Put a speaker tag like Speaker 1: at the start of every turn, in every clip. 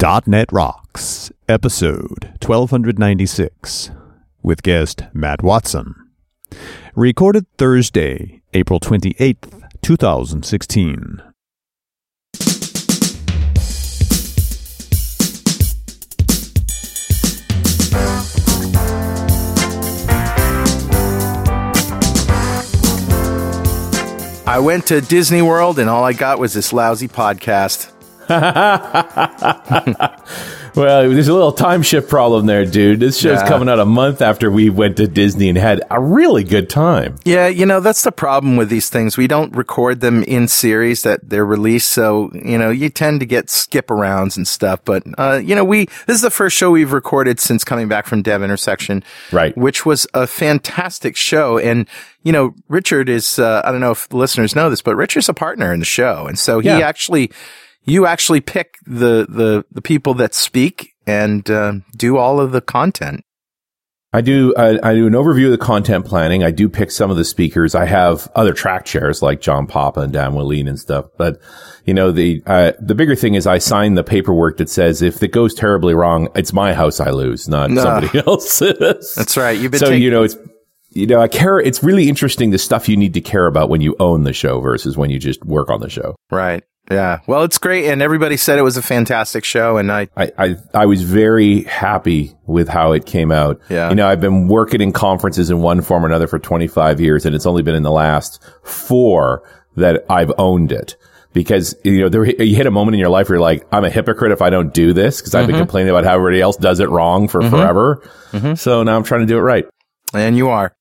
Speaker 1: .NET Rocks, episode 1296, with guest Matt Watson. Recorded Thursday, April 28th, 2016.
Speaker 2: I went to Disney World and all I got was this lousy podcast.
Speaker 3: Well, there's a little time shift problem there, dude. This show's
Speaker 2: Yeah.
Speaker 3: coming out a month after we went to Disney and had a really good time.
Speaker 2: Yeah, you know, that's the problem with these things. We don't record them in series that they're released. So, you know, you tend to get skip arounds and stuff. But, uh, you know, we, this is the first show we've recorded since coming back from Dev Intersection.
Speaker 3: Right.
Speaker 2: Which was a fantastic show. And, you know, Richard is, uh, I don't know if the listeners know this, but Richard's a partner in the show. And so he
Speaker 3: Yeah.
Speaker 2: actually, you actually pick the, the, the people that speak and, uh, do all of the content.
Speaker 3: I do. I, I do an overview of the content planning. I do pick some of the speakers. I have other track chairs like John Papa and Dan Wahlin and stuff. But you know, the uh, the bigger thing is I sign the paperwork that says if it goes terribly wrong, it's my house I lose, not
Speaker 2: Nah.
Speaker 3: somebody else's.
Speaker 2: That's right. You've been
Speaker 3: so
Speaker 2: taking-
Speaker 3: you know it's you know I care. It's really interesting the stuff you need to care about when you own the show versus when you just work on the show.
Speaker 2: Right. Yeah. Well, it's great. And everybody said it was a fantastic show. And I,
Speaker 3: I, I, I was very happy with how it came out.
Speaker 2: Yeah.
Speaker 3: You know, I've been working in conferences in one form or another for 25 years, and it's only been in the last four that I've owned it. Because, you know, there, you hit a moment in your life where you're like, I'm a hypocrite if I don't do this because I've been mm-hmm. complaining about how everybody else does it wrong for mm-hmm. forever. Mm-hmm. So now I'm trying to do it right.
Speaker 2: and you are.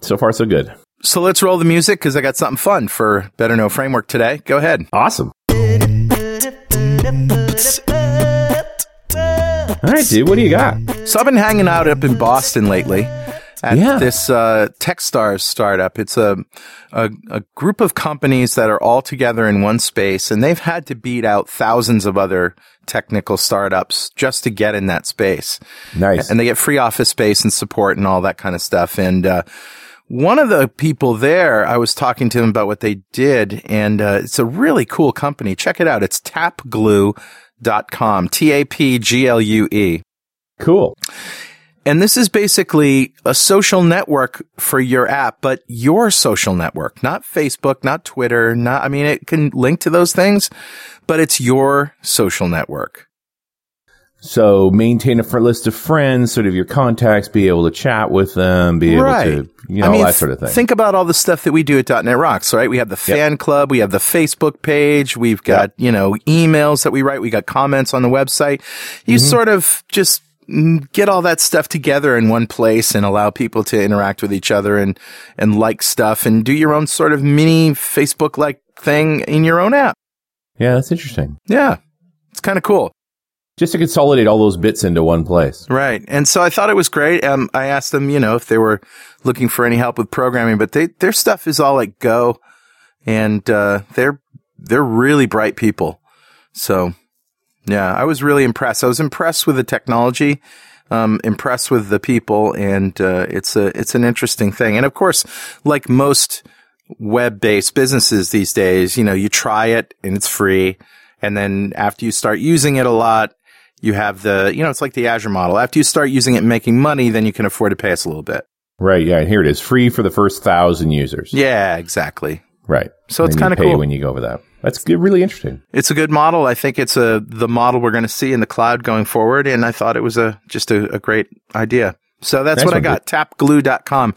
Speaker 3: So far, so good.
Speaker 2: So let's roll the music because I got something fun for Better Know Framework today. Go ahead.
Speaker 3: Awesome. All right, dude, what do you got?
Speaker 2: So I've been hanging out up in Boston lately at
Speaker 3: Yeah.
Speaker 2: this uh, TechStars startup. It's a, a a group of companies that are all together in one space, and they've had to beat out thousands of other technical startups just to get in that space.
Speaker 3: Nice.
Speaker 2: and they get free office space and support and all that kind of stuff. And uh, one of the people there, I was talking to him about what they did, and uh, it's a really cool company. Check it out. It's tapglue.com, T A P G L U E.
Speaker 3: cool.
Speaker 2: And this is basically a social network for your app, but your social network, not Facebook, not Twitter, not, I mean, it can link to those things, but it's your social network.
Speaker 3: So maintain a fr- list of friends, sort of your contacts, be able to chat with them, be able to, you know, that sort of thing.
Speaker 2: Think about all the stuff that we do at .NET Rocks, right? We have the fan club, we have the Facebook page, we've got, you know, emails that we write, we got comments on the website. You
Speaker 3: Mm-hmm.
Speaker 2: sort of just get all that stuff together in one place and allow people to interact with each other and, and like stuff and do your own sort of mini Facebook like thing in your own app.
Speaker 3: yeah, that's interesting.
Speaker 2: Yeah. It's kind of cool.
Speaker 3: Just to consolidate all those bits into one place.
Speaker 2: Right. And so I thought it was great. Um, I asked them, you know, if they were looking for any help with programming, but they, their stuff is all like Go and, uh, they're, they're really bright people. So yeah, I was really impressed. I was impressed with the technology, um, impressed with the people and, uh, it's a, it's an interesting thing. And of course, like most web-based businesses these days, you know, you try it and it's free. And then after you start using it a lot, you have the, you know, it's like the Azure model. After you start using it and making money, then you can afford to pay us a little bit.
Speaker 3: Right. Yeah. And here it is free for the first thousand users.
Speaker 2: Yeah, exactly.
Speaker 3: Right.
Speaker 2: So it's
Speaker 3: And then you
Speaker 2: kinda cool.
Speaker 3: when you go over that. That's good, really interesting.
Speaker 2: It's a good model. I think it's a, the model we're going to see in the cloud going forward. And I thought it was a, just a, a great idea. So that's
Speaker 3: Nice
Speaker 2: what I
Speaker 3: one,
Speaker 2: got. Tapglue.com.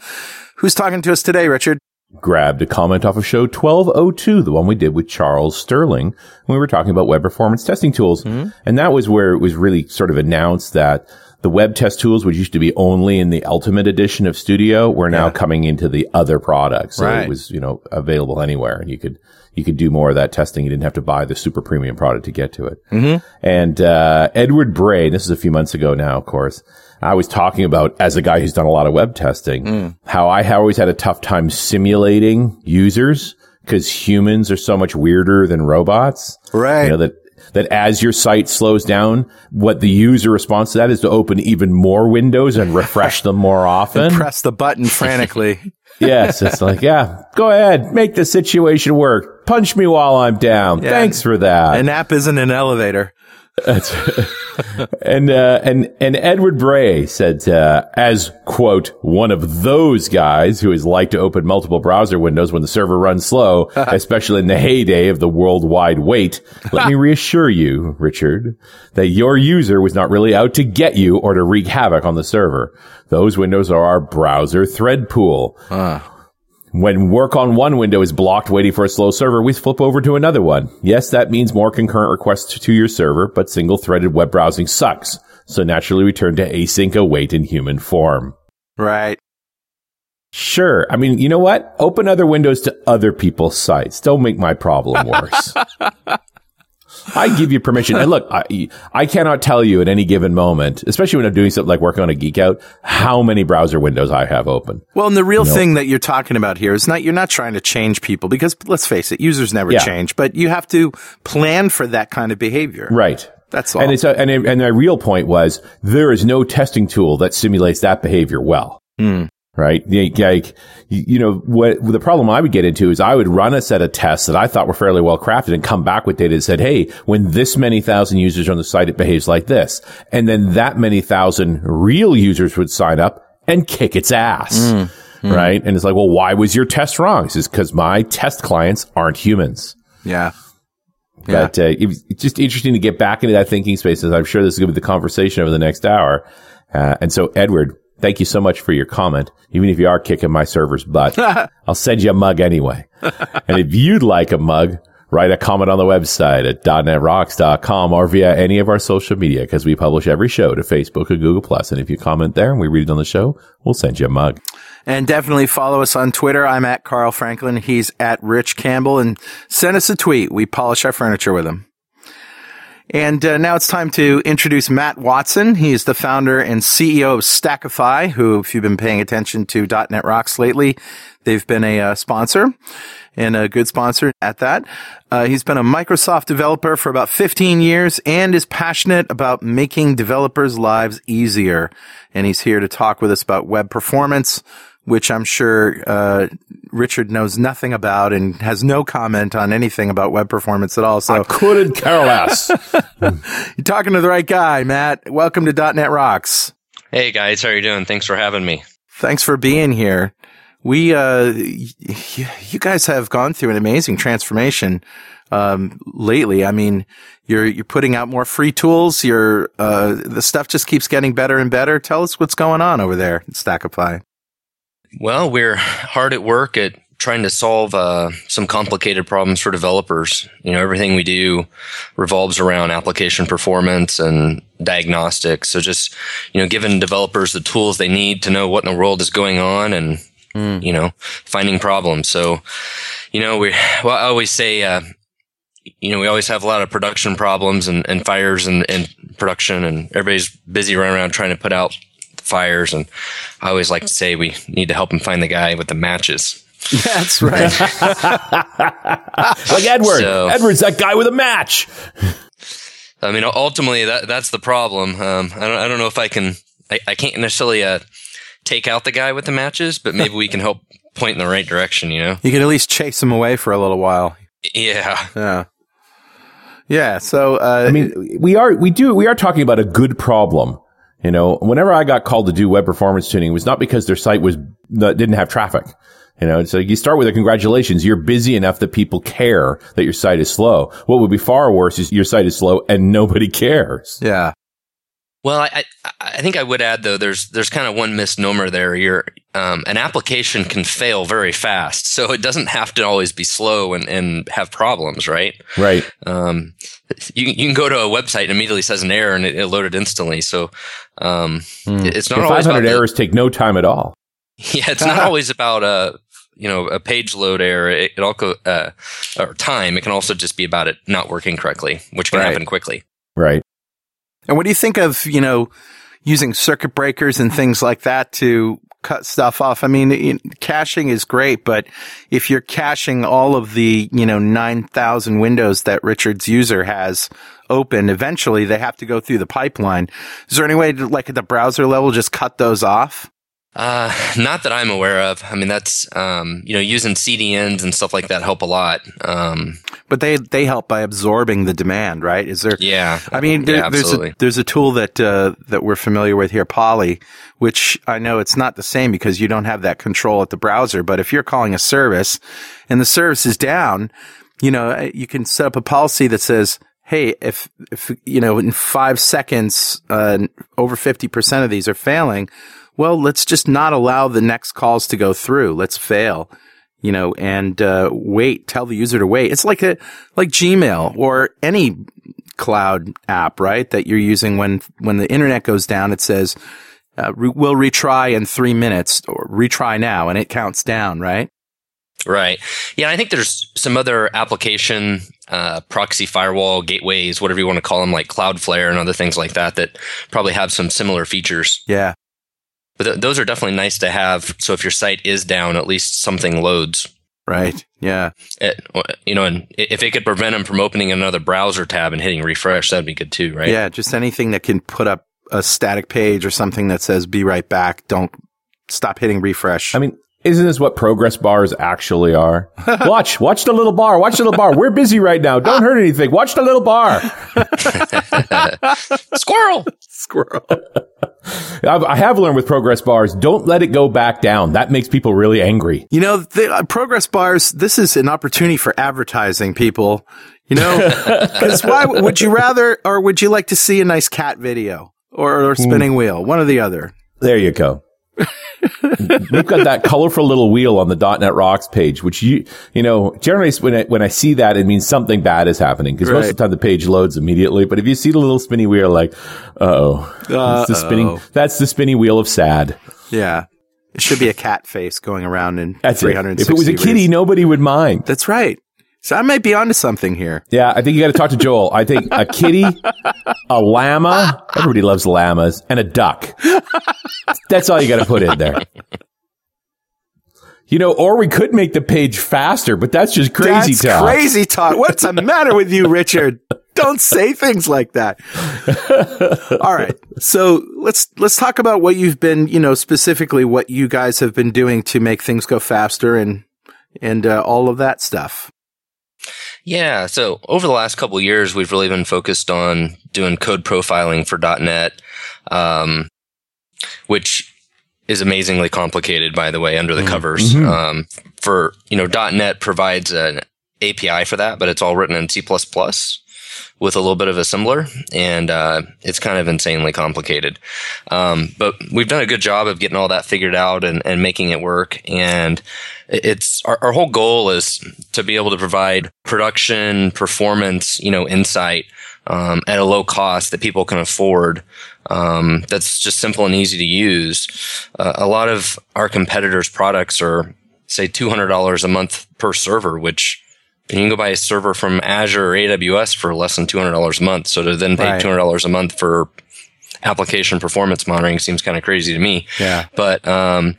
Speaker 2: Who's talking to us today, Richard?
Speaker 3: Grabbed a comment off of show 1202, the one we did with Charles Sterling when we were talking about web performance testing tools.
Speaker 2: Mm-hmm.
Speaker 3: And that was where it was really sort of announced that the web test tools, which used to be only in the ultimate edition of Studio, were now coming into the other products. So
Speaker 2: Right.
Speaker 3: it was, you know, available anywhere and you could, you could do more of that testing. You didn't have to buy the super premium product to get to it.
Speaker 2: Mm-hmm.
Speaker 3: And, uh, Edward Bray, this is a few months ago now, of course. I was talking about as a guy who's done a lot of web testing,
Speaker 2: Mm.
Speaker 3: how I always had a tough time simulating users because humans are so much weirder than robots.
Speaker 2: Right.
Speaker 3: You know, that, that as your site slows down, what the user response to that is to open even more windows and refresh them more often.
Speaker 2: Press the button frantically.
Speaker 3: yes. It's like, yeah, go ahead, make the situation work. Punch me while I'm down.
Speaker 2: Yeah.
Speaker 3: Thanks for that.
Speaker 2: An app isn't an elevator.
Speaker 3: And uh, and and Edward Bray said, uh, as quote one of those guys who is like to open multiple browser windows when the server runs slow, especially in the heyday of the worldwide wait. Let me reassure you, Richard, that your user was not really out to get you or to wreak havoc on the server. Those windows are our browser thread pool. When work on one window is blocked waiting for a slow server, we flip over to another one. Yes, that means more concurrent requests to your server, but single threaded web browsing sucks. So naturally we turn to async await in human form.
Speaker 2: Right.
Speaker 3: Sure. I mean, you know what? Open other windows to other people's sites. Don't make my problem worse. I give you permission. And look, I, I cannot tell you at any given moment, especially when I'm doing something like working on a geek out, how many browser windows I have open.
Speaker 2: Well, and the real thing that you're talking about here is not, you're not trying to change people because let's face it, users never
Speaker 3: Yeah.
Speaker 2: change, but you have to plan for that kind of behavior.
Speaker 3: Right.
Speaker 2: That's all.
Speaker 3: And it's a, and it- and my real point was there is no testing tool that simulates that behavior well. Hmm. Right. Like, you know, what the problem I would get into is I would run a set of tests that I thought were fairly well crafted and come back with data that said, Hey, when this many thousand users are on the site, it behaves like this. And then that many thousand real users would sign up and kick its ass. Right. And it's like, well, why was your test wrong? It's because my test clients aren't humans.
Speaker 2: yeah. Yeah.
Speaker 3: But uh, it's just interesting to get back into that thinking space. As I'm sure this is going to be the conversation over the next hour. Uh, and so, Edward, thank you so much for your comment. Even if you are kicking my server's butt, I'll send you a mug anyway. and if you'd like a mug, write a comment on the website at .netrocks.com or via any of our social media because we publish every show to Facebook and Google Plus. And if you comment there and we read it on the show, we'll send you a mug.
Speaker 2: And definitely follow us on Twitter. I'm at Carl Franklin. He's at Rich Campbell and send us a tweet. We polish our furniture with him. And uh, now it's time to introduce Matt Watson. He is the founder and CEO of Stackify, who, if you've been paying attention to .NET Rocks lately, they've been a uh, sponsor and a good sponsor at that. Uh, he's been a Microsoft developer for about 15 years and is passionate about making developers' lives easier. And he's here to talk with us about web performance, which I'm sure uh, Richard knows nothing about and has no comment on anything about web performance at all. So I
Speaker 3: couldn't care less.
Speaker 2: you're talking to the right guy, Matt. Welcome to .NET Rocks.
Speaker 4: Hey guys, how are you doing? Thanks for having me.
Speaker 2: Thanks for being here. We, uh, y- y- you guys have gone through an amazing transformation, um, lately. I mean, you're, you're putting out more free tools. You're, uh, the stuff just keeps getting better and better. Tell us what's going on over there at Stackify.
Speaker 4: Well, we're hard at work at trying to solve uh, some complicated problems for developers. You know, everything we do revolves around application performance and diagnostics. So just, you know, giving developers the tools they need to know what in the world is going on and, you know, finding problems. So, you know, we, well, I always say, uh, you know, we always have a lot of production problems and, and fires and, and production and everybody's busy running around trying to put out fires. And I always like to say we need to help him find the guy with the matches.
Speaker 2: That's right.
Speaker 3: like Edward.
Speaker 4: So-
Speaker 3: Edward's that guy with a match.
Speaker 4: I mean, ultimately that, that's the problem. Um, I don't, I don't know if I can, I, I can't necessarily, uh, take out the guy with the matches, but maybe we can help point in the right direction, you know?
Speaker 2: you can at least chase them away for a little while.
Speaker 4: Yeah.
Speaker 2: Yeah. Yeah. So, uh,
Speaker 3: I mean, we are, we do, we are talking about a good problem. You know, whenever I got called to do web performance tuning, it was not because their site was, didn't have traffic. You know, so you start with a congratulations. You're busy enough that people care that your site is slow. What would be far worse is your site is slow and nobody cares.
Speaker 2: yeah.
Speaker 4: Well, I, I, I think I would add though, there's, there's kind of one misnomer there. You're, um, an application can fail very fast. So it doesn't have to always be slow and, and have problems, right?
Speaker 3: Right.
Speaker 4: Um, you, you can go to a website and immediately says an error and it, it loaded instantly. So, um, it's not
Speaker 3: Yeah,
Speaker 4: always
Speaker 3: 500
Speaker 4: about the-
Speaker 3: errors take no time at all.
Speaker 4: Yeah, it's not always about a you know a page load error. It, it also uh, or time. It can also just be about it not working correctly, which can
Speaker 2: Right.
Speaker 4: happen quickly.
Speaker 3: Right.
Speaker 2: And what do you think of, you know, using circuit breakers and things like that to cut stuff off? I mean, caching is great, but if you're caching all of the, you know, 9,000 windows that Richard's user has open, eventually they have to go through the pipeline. Is there any way to, like at the browser level, just cut those off?
Speaker 4: Uh, not that I'm aware of. I mean, that's um, you know using CDNs and stuff like that help a lot. Um,
Speaker 2: but they they help by absorbing the demand, right? Is there?
Speaker 4: Yeah.
Speaker 2: I mean, there,
Speaker 4: yeah,
Speaker 2: there's a there's a tool that uh, that we're familiar with here, Polly, which I know it's not the same because you don't have that control at the browser. But if you're calling a service and the service is down, you know, uh, you can set up a policy that says, "Hey, if if you know in five seconds, uh, over fifty percent of these are failing." Well, let's just not allow the next calls to go through. Let's fail you know, and uh, wait. Tell the user to wait. It's like a like Gmail or any cloud app, right? That you're using when when the internet goes down. It says uh, re- we'll retry in three minutes or retry now, and it counts down, right?
Speaker 4: Right. Yeah, I think there's some other application uh, proxy firewall gateways, whatever you want to call them, like Cloudflare and other things like that, that probably have some similar features.
Speaker 2: Yeah.
Speaker 4: But th- those are definitely nice to have. So if your site is down, at least something loads.
Speaker 2: Right. Yeah.
Speaker 4: It, you know, and if it could prevent them from opening another browser tab and hitting refresh, that'd be good too, right?
Speaker 2: Yeah. Just anything that can put up a static page or something that says "Be right back." Don't stop hitting refresh.
Speaker 3: I mean, isn't this what progress bars actually are? watch, watch the little bar. Watch the little bar. We're busy right now. Don't hurt anything. Watch the little bar.
Speaker 4: Squirrel.
Speaker 2: Squirrel.
Speaker 3: I've, learned with progress bars, don't let it go back down. That makes people really angry.
Speaker 2: You know, the uh, progress bars, this is an opportunity for advertising people. You know, because why would you rather, or would you like to see a nice cat video or, or spinning wheel? One or the other.
Speaker 3: There you go. We've got that colorful little wheel on the .NET Rocks page, which you, you know, generally when I, when I see that, it means something bad is happening because most of the time the page loads immediately. But if you see the little spinny wheel, like, uh-oh, that's the spinning, that's the spinny wheel of sad.
Speaker 2: Yeah. It should be a cat face going around in
Speaker 3: That's it. If it was a kitty,
Speaker 2: degrees.
Speaker 3: nobody would mind.
Speaker 2: That's right. So I might be onto something here.
Speaker 3: Yeah, I think you got to talk to Joel. I think a kitty, a llama, everybody loves llamas, and a duck. That's all you got to put in there. You know, or we could make the page faster, but that's just crazy
Speaker 2: That's
Speaker 3: talk.
Speaker 2: crazy talk. What's the matter with you, Richard? Don't say things like that. All right. So let's let's talk about what you've been, you know, specifically what you guys have been doing to make things go faster and and uh, all of that stuff.
Speaker 4: Yeah. So over the last couple of years, we've really been focused on doing code profiling for .NET, um, which is amazingly complicated, by the way, under the covers. Um, for you know, .NET provides an API for that, but it's all written in C++ with a little bit of assembler, and uh, it's kind of insanely complicated. Um, but we've done a good job of getting all that figured out and, and making it work. And it's our, our whole goal is to be able to provide production performance, you know, insight um, at a low cost that people can afford. Um, that's just simple and easy to use. Uh, a lot of our competitors' products are say two hundred dollars a month per server, which and you can go buy a server from Azure or AWS for less than two hundred dollars a month. So to then pay
Speaker 2: Right.
Speaker 4: two hundred dollars a month for application performance monitoring seems kind of crazy to me.
Speaker 2: Yeah.
Speaker 4: But um,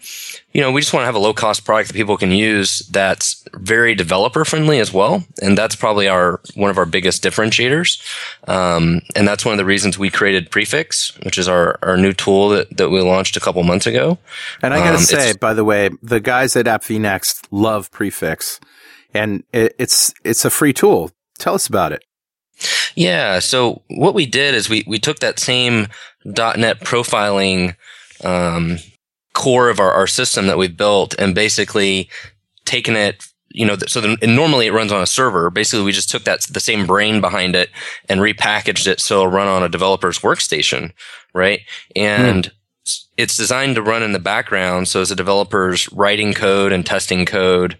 Speaker 4: you know, we just want to have a low cost product that people can use that's very developer friendly as well, and that's probably our one of our biggest differentiators. Um, and that's one of the reasons we created Prefix, which is our our new tool that that we launched a couple months ago.
Speaker 2: And I got to
Speaker 4: Um,
Speaker 2: say, by the way, the guys at AppVNext love Prefix, and it, it's it's a free tool. Tell us about it.
Speaker 4: Yeah. So what we did is we, we took that same .NET profiling um, core of our, our system that we've built and basically taken it, you know, so the, normally it runs on a server. Basically, we just took that the same brain behind it and repackaged it so it'll run on a developer's workstation, right? And s- it's designed to run in the background. So as a developer's writing code and testing code,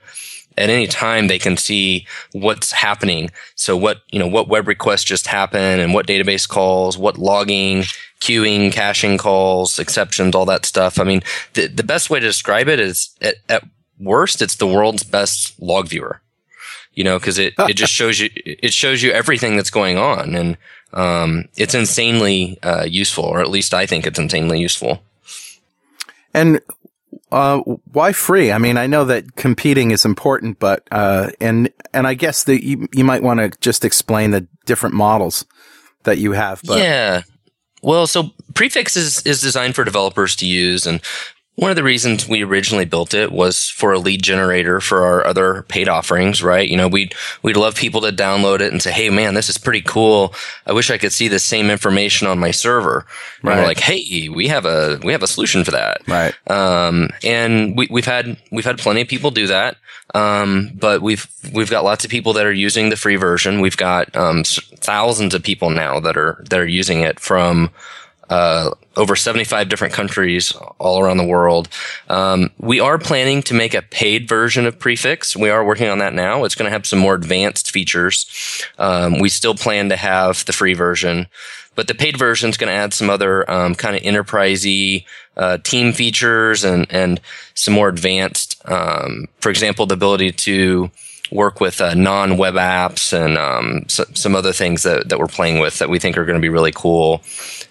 Speaker 4: at any time they can see what's happening. So what, you know, what web requests just happened and what database calls, what logging, queuing, caching calls, exceptions, all that stuff. I mean, the, the best way to describe it is at, at worst, it's the world's best log viewer. You know, cause it, it just shows you, it shows you everything that's going on. And, um, it's insanely, uh, useful, or at least I think it's insanely useful.
Speaker 2: And uh, why free? I mean, I know that competing is important, but uh, and and I guess that you you might want to just explain the different models that you have. But
Speaker 4: yeah. Well, so Prefix is, is designed for developers to use. And One of the reasons we originally built it was for a lead generator for our other paid offerings, right? You know, we'd, we'd love people to download it and say, Hey, man, this is pretty cool. I wish I could see the same information on my server. And
Speaker 2: Right.
Speaker 4: we're like, Hey, we have a, we have a solution for that.
Speaker 2: Right.
Speaker 4: Um, and we, we've had, we've had plenty of people do that. Um, but we've, we've got lots of people that are using the free version. We've got, um, thousands of people now that are, that are using it from, uh, over 75 different countries all around the world. Um, we are planning to make a paid version of Prefix. We are working on that now. It's going to have some more advanced features. Um, we still plan to have the free version, but the paid version is going to add some other um, kind of enterprisey uh, team features and and some more advanced. Um, for example, the ability to work with uh, non-web apps and um, so, some other things that, that we're playing with that we think are going to be really cool.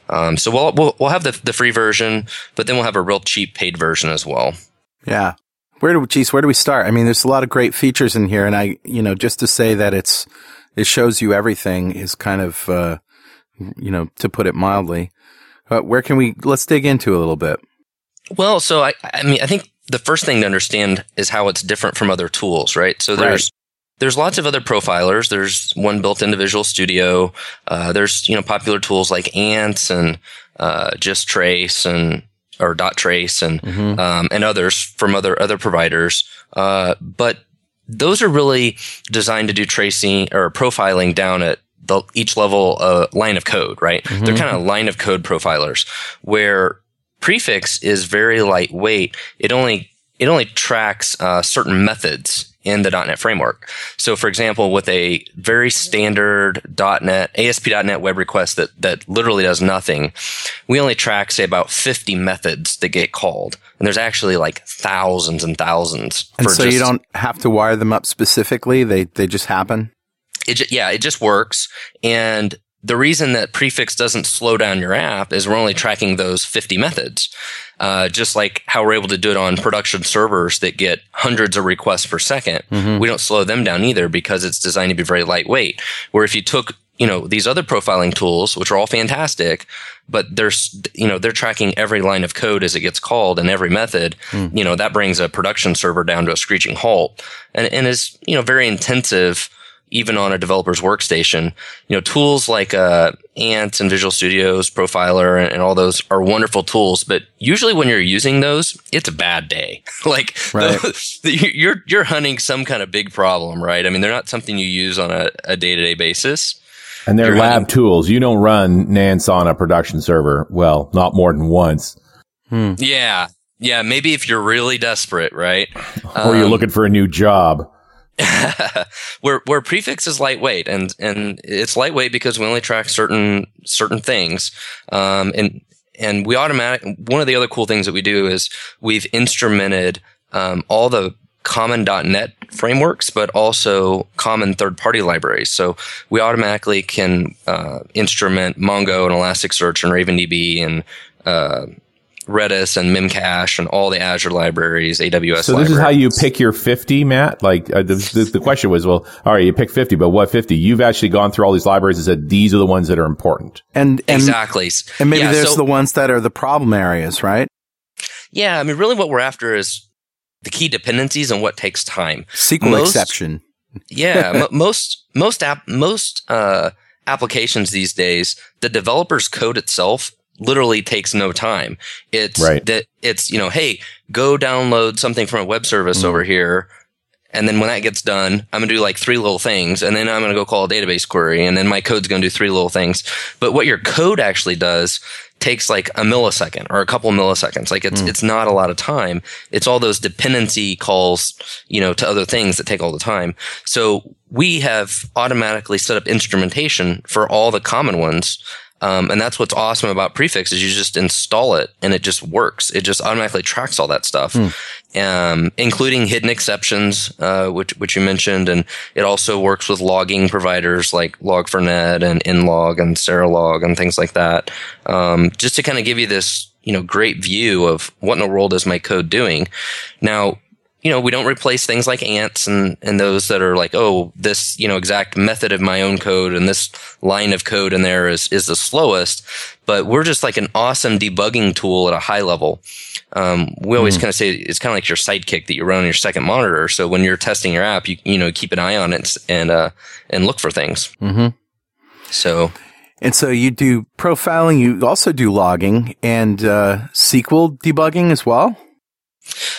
Speaker 4: Um, so we'll, we'll we'll have the the free version, but then we'll have a real cheap paid version as well.
Speaker 2: Yeah. Where do, geez, where do we start? I mean, there's a lot of great features in here. And I, you know, just to say that it's, it shows you everything is kind of, uh, you know, to put it mildly. But where can we, let's dig into a little bit.
Speaker 4: Well, so I I mean I think the first thing to understand is how it's different from other tools, right? So there's there's lots of other profilers. There's one built into Visual Studio. Uh, there's you know popular tools like Ants and uh, JustTrace and or dotTrace and um, and others from other other providers. Uh, but those are really designed to do tracing or profiling down at the each level uh, line of code, right? They're kind of line of code profilers where prefix is very lightweight. It only it only tracks uh, certain methods in the .NET framework. So, for example, with a very standard .NET ASP.NET web request that that literally does nothing, we only track say about 50 methods that get called, and there's actually like thousands and thousands.
Speaker 2: And
Speaker 4: for
Speaker 2: so you don't have to wire them up specifically. They, they just happen.
Speaker 4: it yeah, it just works. And the reason that prefix doesn't slow down your app is we're only tracking those 50 methods. Uh, just like how we're able to do it on production servers that get hundreds of requests per 2nd We don't slow them down either because it's designed to be very lightweight. Where if you took, you know, these other profiling tools, which are all fantastic, but there's, you know, they're tracking every line of code as it gets called and every method, you know, that brings a production server down to a screeching halt and, and is, you know, very intensive even on a developer's workstation. You know, tools like uh, Ants and Visual Studios, Profiler, and, and all those are wonderful tools. But usually, when you're using those, it's a bad day. like
Speaker 2: Right.
Speaker 4: the- you're you're hunting some kind of big problem, right? I mean, they're not something you use on a, a day-to-day basis.
Speaker 3: And they're
Speaker 4: You're
Speaker 3: lab
Speaker 4: running-
Speaker 3: tools. You don't run Ants on a production server. Well, not more than once.
Speaker 4: Yeah, yeah. Maybe if you're really desperate, right?
Speaker 3: or you're looking for a new job.
Speaker 4: where where prefix is lightweight and and it's lightweight because we only track certain certain things um and and we automatic one of the other cool things that we do is we've instrumented um, all the common .NET frameworks, but also common third-party libraries. So we automatically can uh, instrument Mongo and Elasticsearch and RavenDB and uh, Redis and Memcache and all the Azure libraries, AWS.
Speaker 3: So this is how you pick your 50, Matt? Like uh, the, the, the question was, well, all right, you pick 50, but what 50? You've actually gone through all these libraries and said, these are the ones that are important.
Speaker 2: And, and,
Speaker 4: exactly.
Speaker 2: and maybe
Speaker 4: Yeah,
Speaker 2: there's
Speaker 4: so-
Speaker 2: the ones that are the problem areas, right?
Speaker 4: Yeah, I mean, really, what we're after is the key dependencies and what takes time.
Speaker 2: SQL
Speaker 4: Most-
Speaker 2: exception.
Speaker 4: Yeah, mo most most app most uh, applications these days, the developer's code itself literally takes no time. It's
Speaker 3: Right.
Speaker 4: that it's you know, hey, go download something from a web service mm-hmm. over here. And then when that gets done, I'm gonna do like three little things, and then I'm gonna go call a database query, and then my code's gonna do three little things. But what your code actually does takes like a millisecond or a couple milliseconds. Like it's mm. it's not a lot of time. It's all those dependency calls, you know, to other things that take all the time. So we have automatically set up instrumentation for all the common ones. Um, and that's what's awesome about prefix is you just install it and it just works. It just automatically tracks all that stuff, um, including hidden exceptions, uh, which which you mentioned, and it also works with logging providers like Log4net and NLog and Serilog and things like that. Um, just to kind of give you this, you know, great view of what in the world is my code doing. Now, you know, we don't replace things like ants and, and those that are like, oh, this, you know, exact method of my own code and this line of code in there is, is the slowest. But we're just like an awesome debugging tool at a high level. Um, we always mm. kind of say it's kind of like your sidekick that you run on your second monitor. So when you're testing your app, you, you know, keep an eye on it and, uh, and look for things.
Speaker 2: Mm-hmm.
Speaker 4: So.
Speaker 2: And so you do profiling, you also do logging and, uh, SQL debugging as well?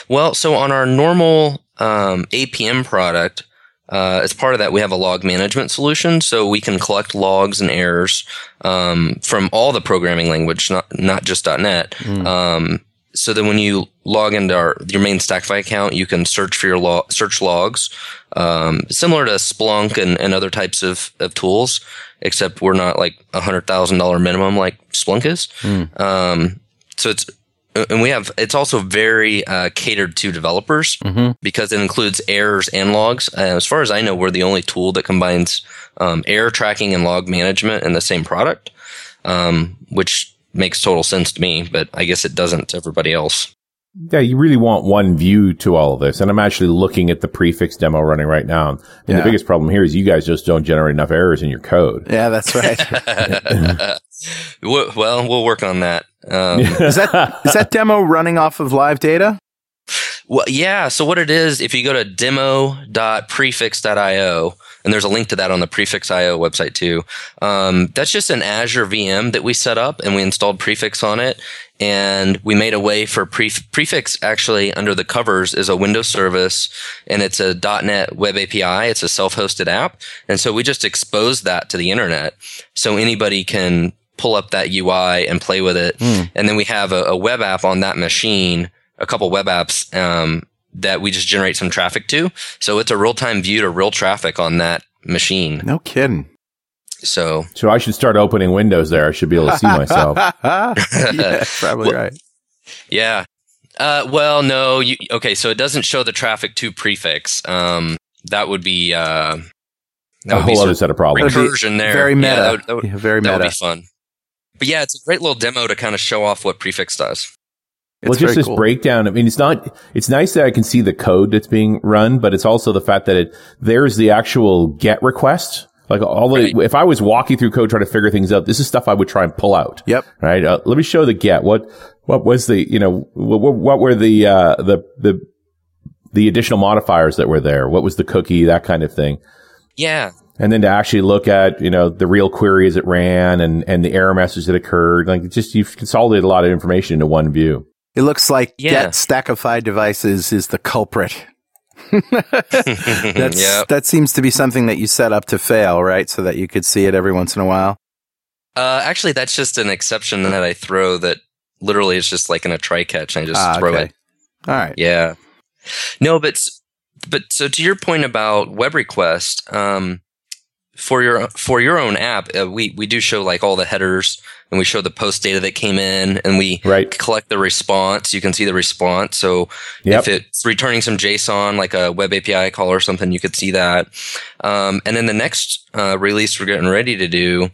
Speaker 4: Well, so on our normal um, APM product, uh, as part of that, we have a log management solution, so we can collect logs and errors um, from all the programming language, not not just .NET. Mm. Um, so then, when you log into our your main Stackify account, you can search for your log, search logs, um, similar to Splunk and, and other types of, of tools, except we're not like a hundred thousand dollar minimum like Splunk is. Mm. so it's and we have it's also very uh, catered to developers mm-hmm. because it includes errors and logs. Uh, as far as I know, we're the only tool that combines um, error tracking and log management in the same product, um, which makes total sense to me. But I guess it doesn't to everybody else.
Speaker 3: Yeah, you really want one view to all of this. And I'm actually looking at the prefix demo running right now. And yeah. the biggest problem here is you guys just don't generate enough errors in your code.
Speaker 2: Yeah, that's right.
Speaker 4: well, we'll work on that. Um,
Speaker 2: is that is that demo running off of live data?
Speaker 4: Well, yeah. So what it is, if you go to demo.prefix.io, and there's a link to that on the Prefix.io website too. Um, that's just an Azure VM that we set up and we installed Prefix on it. And we made a way for Prefix actually under the covers is a Windows service and it's a .NET web API. It's a self-hosted app. And so we just exposed that to the internet so anybody can pull up that UI and play with it. Mm. And then we have a, a, web app on that machine, a couple web apps, um, that we just generate some traffic to. So it's a real time view to real traffic on that machine.
Speaker 2: No kidding.
Speaker 4: So,
Speaker 3: so I should start opening windows there. I should be able to see myself.
Speaker 2: yeah, probably well, right.
Speaker 4: Yeah. Uh, well, no. You, okay, so it doesn't show the traffic to prefix. Um, that would be uh,
Speaker 3: that a whole other set of problems.
Speaker 4: Recursion there,
Speaker 2: very meta. Yeah, that would, that would, yeah, very
Speaker 4: that
Speaker 2: meta.
Speaker 4: would be fun. But yeah, it's a great little demo to kind of show off what prefix does.
Speaker 3: It's well, just this cool. breakdown. I mean, it's not, it's nice that I can see the code that's being run, but it's also the fact that it, there's the actual get request. Like all the, right. if I was walking through code trying to figure things out, this is stuff I would try and pull out.
Speaker 2: Yep.
Speaker 3: Right. Uh, let me show the get. What, what was the, you know, what, what were the, uh, the, the, the additional modifiers that were there? What was the cookie? That kind of thing.
Speaker 4: Yeah
Speaker 3: and then to actually look at you know the real query as it ran and and the error message that occurred like just you've consolidated a lot of information into one view.
Speaker 2: It looks like yeah. get stackify devices is the culprit. That's yep. that seems to be something that you set up to fail right? So that you could see it every once in a while.
Speaker 4: Uh, actually that's just an exception that i throw that literally is just like in a try catch and i just ah, throw okay. it.
Speaker 2: All right.
Speaker 4: Yeah. No but but so to your point about web request um, for your for your own app, uh, we we do show like all the headers and we show the post data that came in and we
Speaker 3: right.
Speaker 4: collect the response. You can see the response. So yep. if it's returning some JSON like a web API call or something, you could see that. Um, and then the next uh, release we're getting ready to do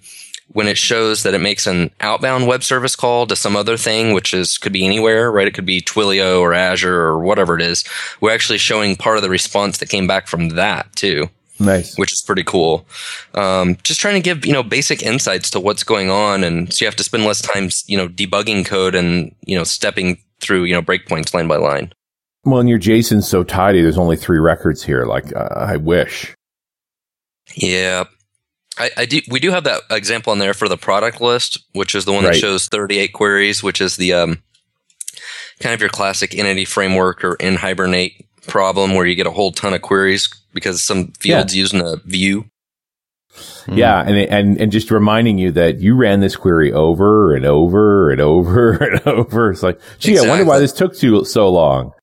Speaker 4: when it shows that it makes an outbound web service call to some other thing, which is could be anywhere, right? It could be Twilio or Azure or whatever it is. We're actually showing part of the response that came back from that too.
Speaker 3: Nice.
Speaker 4: Which is pretty cool. Um, just trying to give, you know, basic insights to what's going on. And so you have to spend less time, you know, debugging code and, you know, stepping through, you know, breakpoints line by line.
Speaker 3: Well, and your JSON's so tidy. There's only three records here. Like, uh, I wish.
Speaker 4: Yeah. I, I, do. We do have that example on there for the product list, which is the one right. that shows 38 queries, which is the um, kind of your classic entity framework or NHibernate problem where you get a whole ton of queries because some fields yeah. using a view.
Speaker 3: Yeah, and and and just reminding you that you ran this query over and over and over and over. It's like, gee, exactly. I wonder why this took too so long.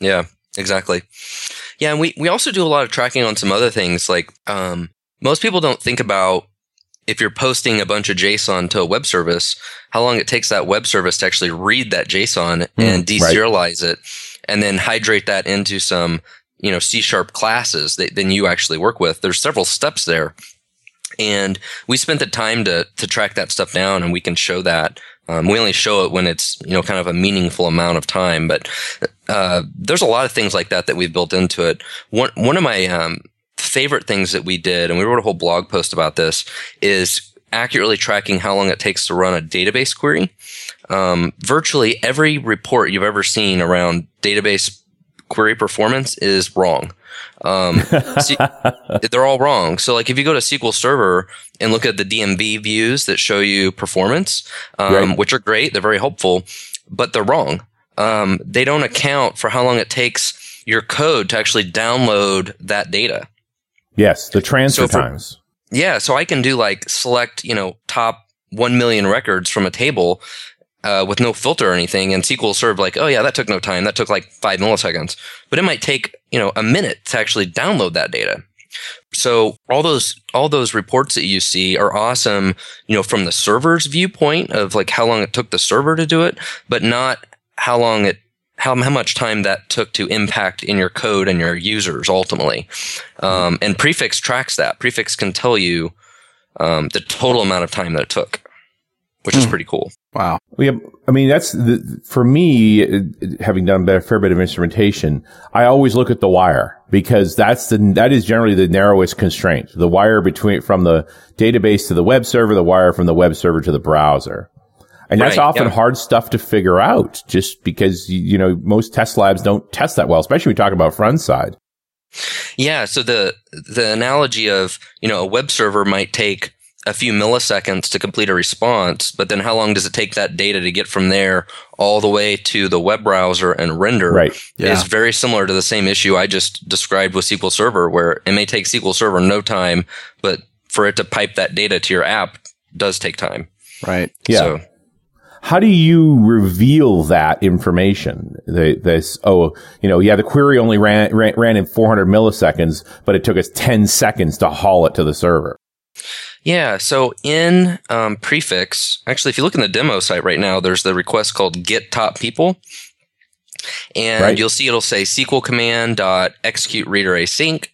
Speaker 4: Yeah, exactly. Yeah, and we we also do a lot of tracking on some other things. Like, um, most people don't think about if you're posting a bunch of JSON to a web service, how long it takes that web service to actually read that JSON mm, and deserialize right. it and then hydrate that into some, you know, C sharp classes that then you actually work with. There's several steps there. And we spent the time to, to track that stuff down and we can show that. Um, we only show it when it's, you know, kind of a meaningful amount of time, but, uh, there's a lot of things like that that we've built into it. One, one of my, um, favorite things that we did, and we wrote a whole blog post about this, is accurately tracking how long it takes to run a database query. Um, virtually every report you've ever seen around database query performance is wrong. Um, see, they're all wrong. So like if you go to SQL Server and look at the DMV views that show you performance, um, right. which are great, they're very helpful, but they're wrong. Um, they don't account for how long it takes your code to actually download that data.
Speaker 3: Yes, the transfer so for, times.
Speaker 4: Yeah, so I can do like select, you know, top 1 million records from a table uh, with no filter or anything, and SQL serve like, oh yeah, that took no time. That took like five milliseconds, but it might take you know a minute to actually download that data. So all those all those reports that you see are awesome, you know, from the server's viewpoint of like how long it took the server to do it, but not how long it how, how much time that took to impact in your code and your users ultimately. Um, and prefix tracks that. Prefix can tell you um, the total amount of time that it took which is hmm. pretty cool.
Speaker 2: Wow.
Speaker 3: Yeah, I mean, that's the, for me, having done a fair bit of instrumentation, I always look at the wire because that's the, that is generally the narrowest constraint. The wire between, from the database to the web server, the wire from the web server to the browser. And that's right, often yeah. hard stuff to figure out just because, you know, most test labs don't test that well, especially when we talk about front side.
Speaker 4: Yeah. So the, the analogy of, you know, a web server might take a few milliseconds to complete a response, but then how long does it take that data to get from there all the way to the web browser and render?
Speaker 3: Right.
Speaker 4: Yeah. Is very similar to the same issue I just described with SQL Server, where it may take SQL Server no time, but for it to pipe that data to your app does take time.
Speaker 2: Right.
Speaker 3: Yeah. So, how do you reveal that information? The, this, oh, you know, yeah, the query only ran, ran, ran in 400 milliseconds, but it took us 10 seconds to haul it to the server.
Speaker 4: Yeah. So in um, prefix, actually, if you look in the demo site right now, there's the request called get top people. And right. you'll see it'll say SQL command dot execute reader async.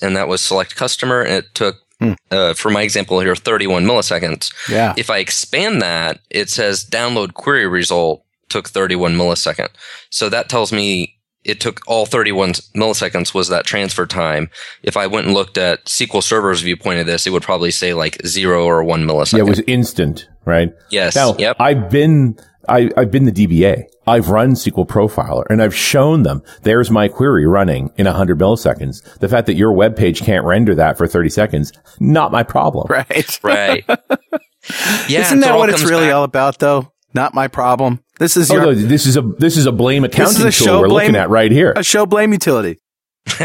Speaker 4: And that was select customer. And it took, hmm. uh, for my example here, 31 milliseconds.
Speaker 2: Yeah.
Speaker 4: If I expand that, it says download query result took 31 millisecond. So that tells me it took all 31 milliseconds was that transfer time. If I went and looked at SQL Server's viewpoint of this, it would probably say like zero or one millisecond.
Speaker 3: Yeah, it was instant, right?
Speaker 4: Yes.
Speaker 3: Now,
Speaker 4: yep.
Speaker 3: I've been, I, I've been the DBA. I've run SQL Profiler and I've shown them there's my query running in 100 milliseconds. The fact that your web page can't render that for 30 seconds, not my problem.
Speaker 2: Right.
Speaker 4: Right.
Speaker 2: yeah. Isn't that what it's really back. all about though? Not my problem. This is
Speaker 3: oh,
Speaker 2: your,
Speaker 3: no, this is a this is a blame accounting a tool we're blame, looking at right here.
Speaker 2: A show blame utility.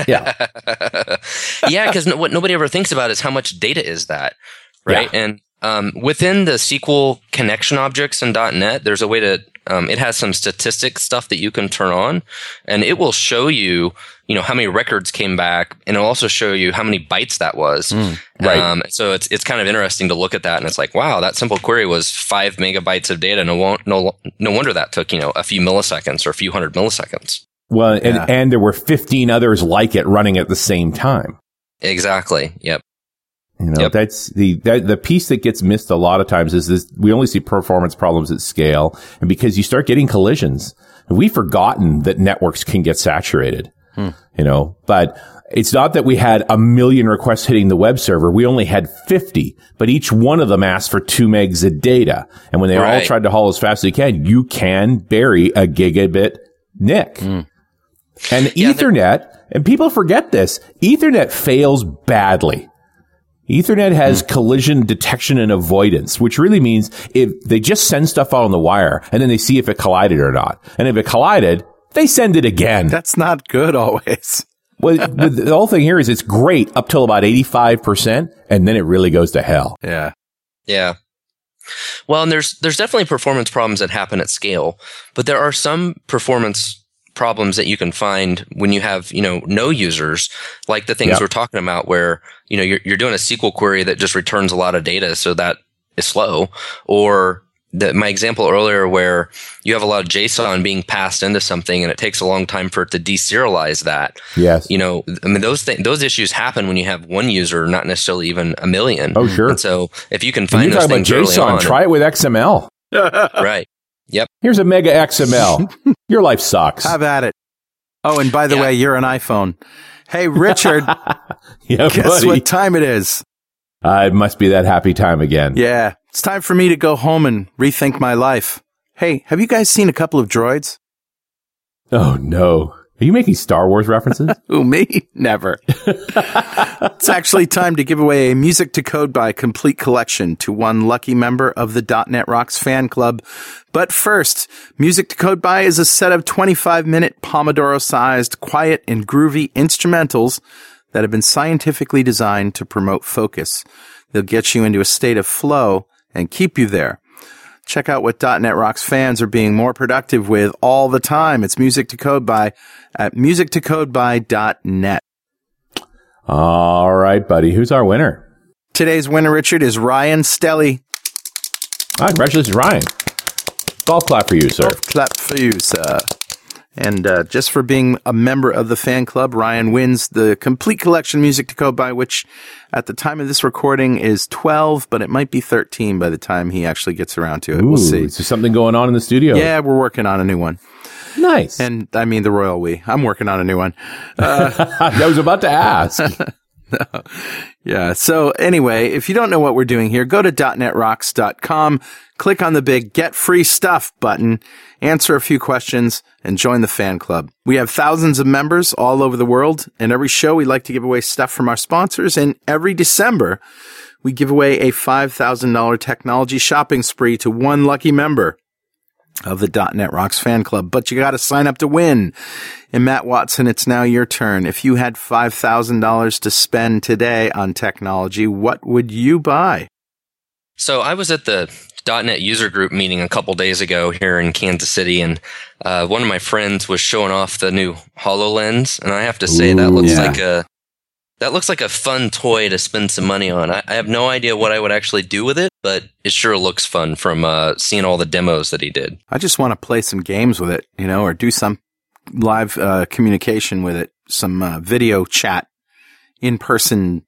Speaker 3: Yeah,
Speaker 4: yeah, because no, what nobody ever thinks about is how much data is that, right? Yeah. And um, within the SQL connection objects in .NET, there's a way to um, it has some statistic stuff that you can turn on, and it will show you you know how many records came back, and it'll also show you how many bytes that was. Mm, right. Um, so it's it's kind of interesting to look at that, and it's like, wow, that simple query was five megabytes of data. No, no, no wonder that took you know a few milliseconds or a few hundred milliseconds.
Speaker 3: Well, and yeah. and there were fifteen others like it running at the same time.
Speaker 4: Exactly. Yep.
Speaker 3: You know, yep. that's the that, the piece that gets missed a lot of times is this. We only see performance problems at scale, and because you start getting collisions, we've forgotten that networks can get saturated. Hmm. You know, but it's not that we had a million requests hitting the web server. We only had 50, but each one of them asked for two megs of data. And when they right. all tried to haul as fast as they can, you can bury a gigabit NIC. Mm. And yeah, Ethernet, and people forget this, Ethernet fails badly. Ethernet has mm. collision detection and avoidance, which really means if they just send stuff out on the wire and then they see if it collided or not. And if it collided, they send it again.
Speaker 2: That's not good always.
Speaker 3: well, the whole thing here is it's great up till about 85%, and then it really goes to hell.
Speaker 2: Yeah.
Speaker 4: Yeah. Well, and there's there's definitely performance problems that happen at scale, but there are some performance problems that you can find when you have, you know, no users, like the things yep. we're talking about where, you know, you're, you're doing a SQL query that just returns a lot of data. So that is slow or the, my example earlier where you have a lot of JSON being passed into something and it takes a long time for it to deserialize that.
Speaker 3: Yes.
Speaker 4: You know, I mean, those th- those issues happen when you have one user, not necessarily even a million.
Speaker 3: Oh, sure.
Speaker 4: And so if you can
Speaker 3: When
Speaker 4: find
Speaker 3: you
Speaker 4: those
Speaker 3: talk about
Speaker 4: things early
Speaker 3: JSON,
Speaker 4: on,
Speaker 3: try it with XML.
Speaker 4: right. Yep.
Speaker 3: Here's a mega XML. Your life sucks.
Speaker 2: Have at it. Oh, and by the
Speaker 4: Yeah.
Speaker 2: way, you're an iPhone. Hey, Richard,
Speaker 3: yeah,
Speaker 2: guess
Speaker 3: buddy.
Speaker 2: what time it is?
Speaker 3: Uh, it must be that happy time again.
Speaker 2: Yeah, it's time for me to go home and rethink my life. Hey, have you guys seen a couple of droids?
Speaker 3: Oh no. Are you making Star Wars references?
Speaker 2: Who, me? Never. it's actually time to give away a Music to Code by complete collection to one lucky member of the .NET Rocks fan club. But first, Music to Code by is a set of 25 minute Pomodoro sized, quiet and groovy instrumentals that have been scientifically designed to promote focus. They'll get you into a state of flow and keep you there. Check out what .NET Rocks fans are being more productive with all the time. It's Music to Code by at musictocodeby.net.
Speaker 3: All right, buddy. Who's our winner?
Speaker 2: Today's winner, Richard, is Ryan Stelly.
Speaker 3: Ah, congratulations, Ryan. Golf clap for you, sir.
Speaker 2: Golf clap for you, sir. And uh, just for being a member of the fan club, Ryan wins the complete collection Music to Code by, which at the time of this recording is 12, but it might be 13 by the time he actually gets around to it.
Speaker 3: Ooh,
Speaker 2: we'll see.
Speaker 3: Is there something going on in the studio?
Speaker 2: Yeah, we're working on a new one.
Speaker 3: Nice.
Speaker 2: And I mean the royal we. I'm working on a new one.
Speaker 3: I was about to ask.
Speaker 2: Yeah. So anyway, if you don't know what we're doing here, go to .netrocks.com, click on the big get free stuff button, answer a few questions and join the fan club. We have thousands of members all over the world and every show we like to give away stuff from our sponsors and every December we give away a $5,000 technology shopping spree to one lucky member of the .NET Rocks fan club, but you got to sign up to win. And Matt Watson, it's now your turn. If you had $5,000 to spend today on technology, what would you buy?
Speaker 4: So I was at the .NET user group meeting a couple days ago here in Kansas City, and uh, one of my friends was showing off the new Hololens, and I have to say that looks
Speaker 2: yeah.
Speaker 4: like a that looks like a fun toy to spend some money on. I, I have no idea what I would actually do with it, but it sure looks fun from uh, seeing all the demos that he did.
Speaker 2: I just want to play some games with it, you know, or do some live uh, communication with it, some uh, video chat, in person,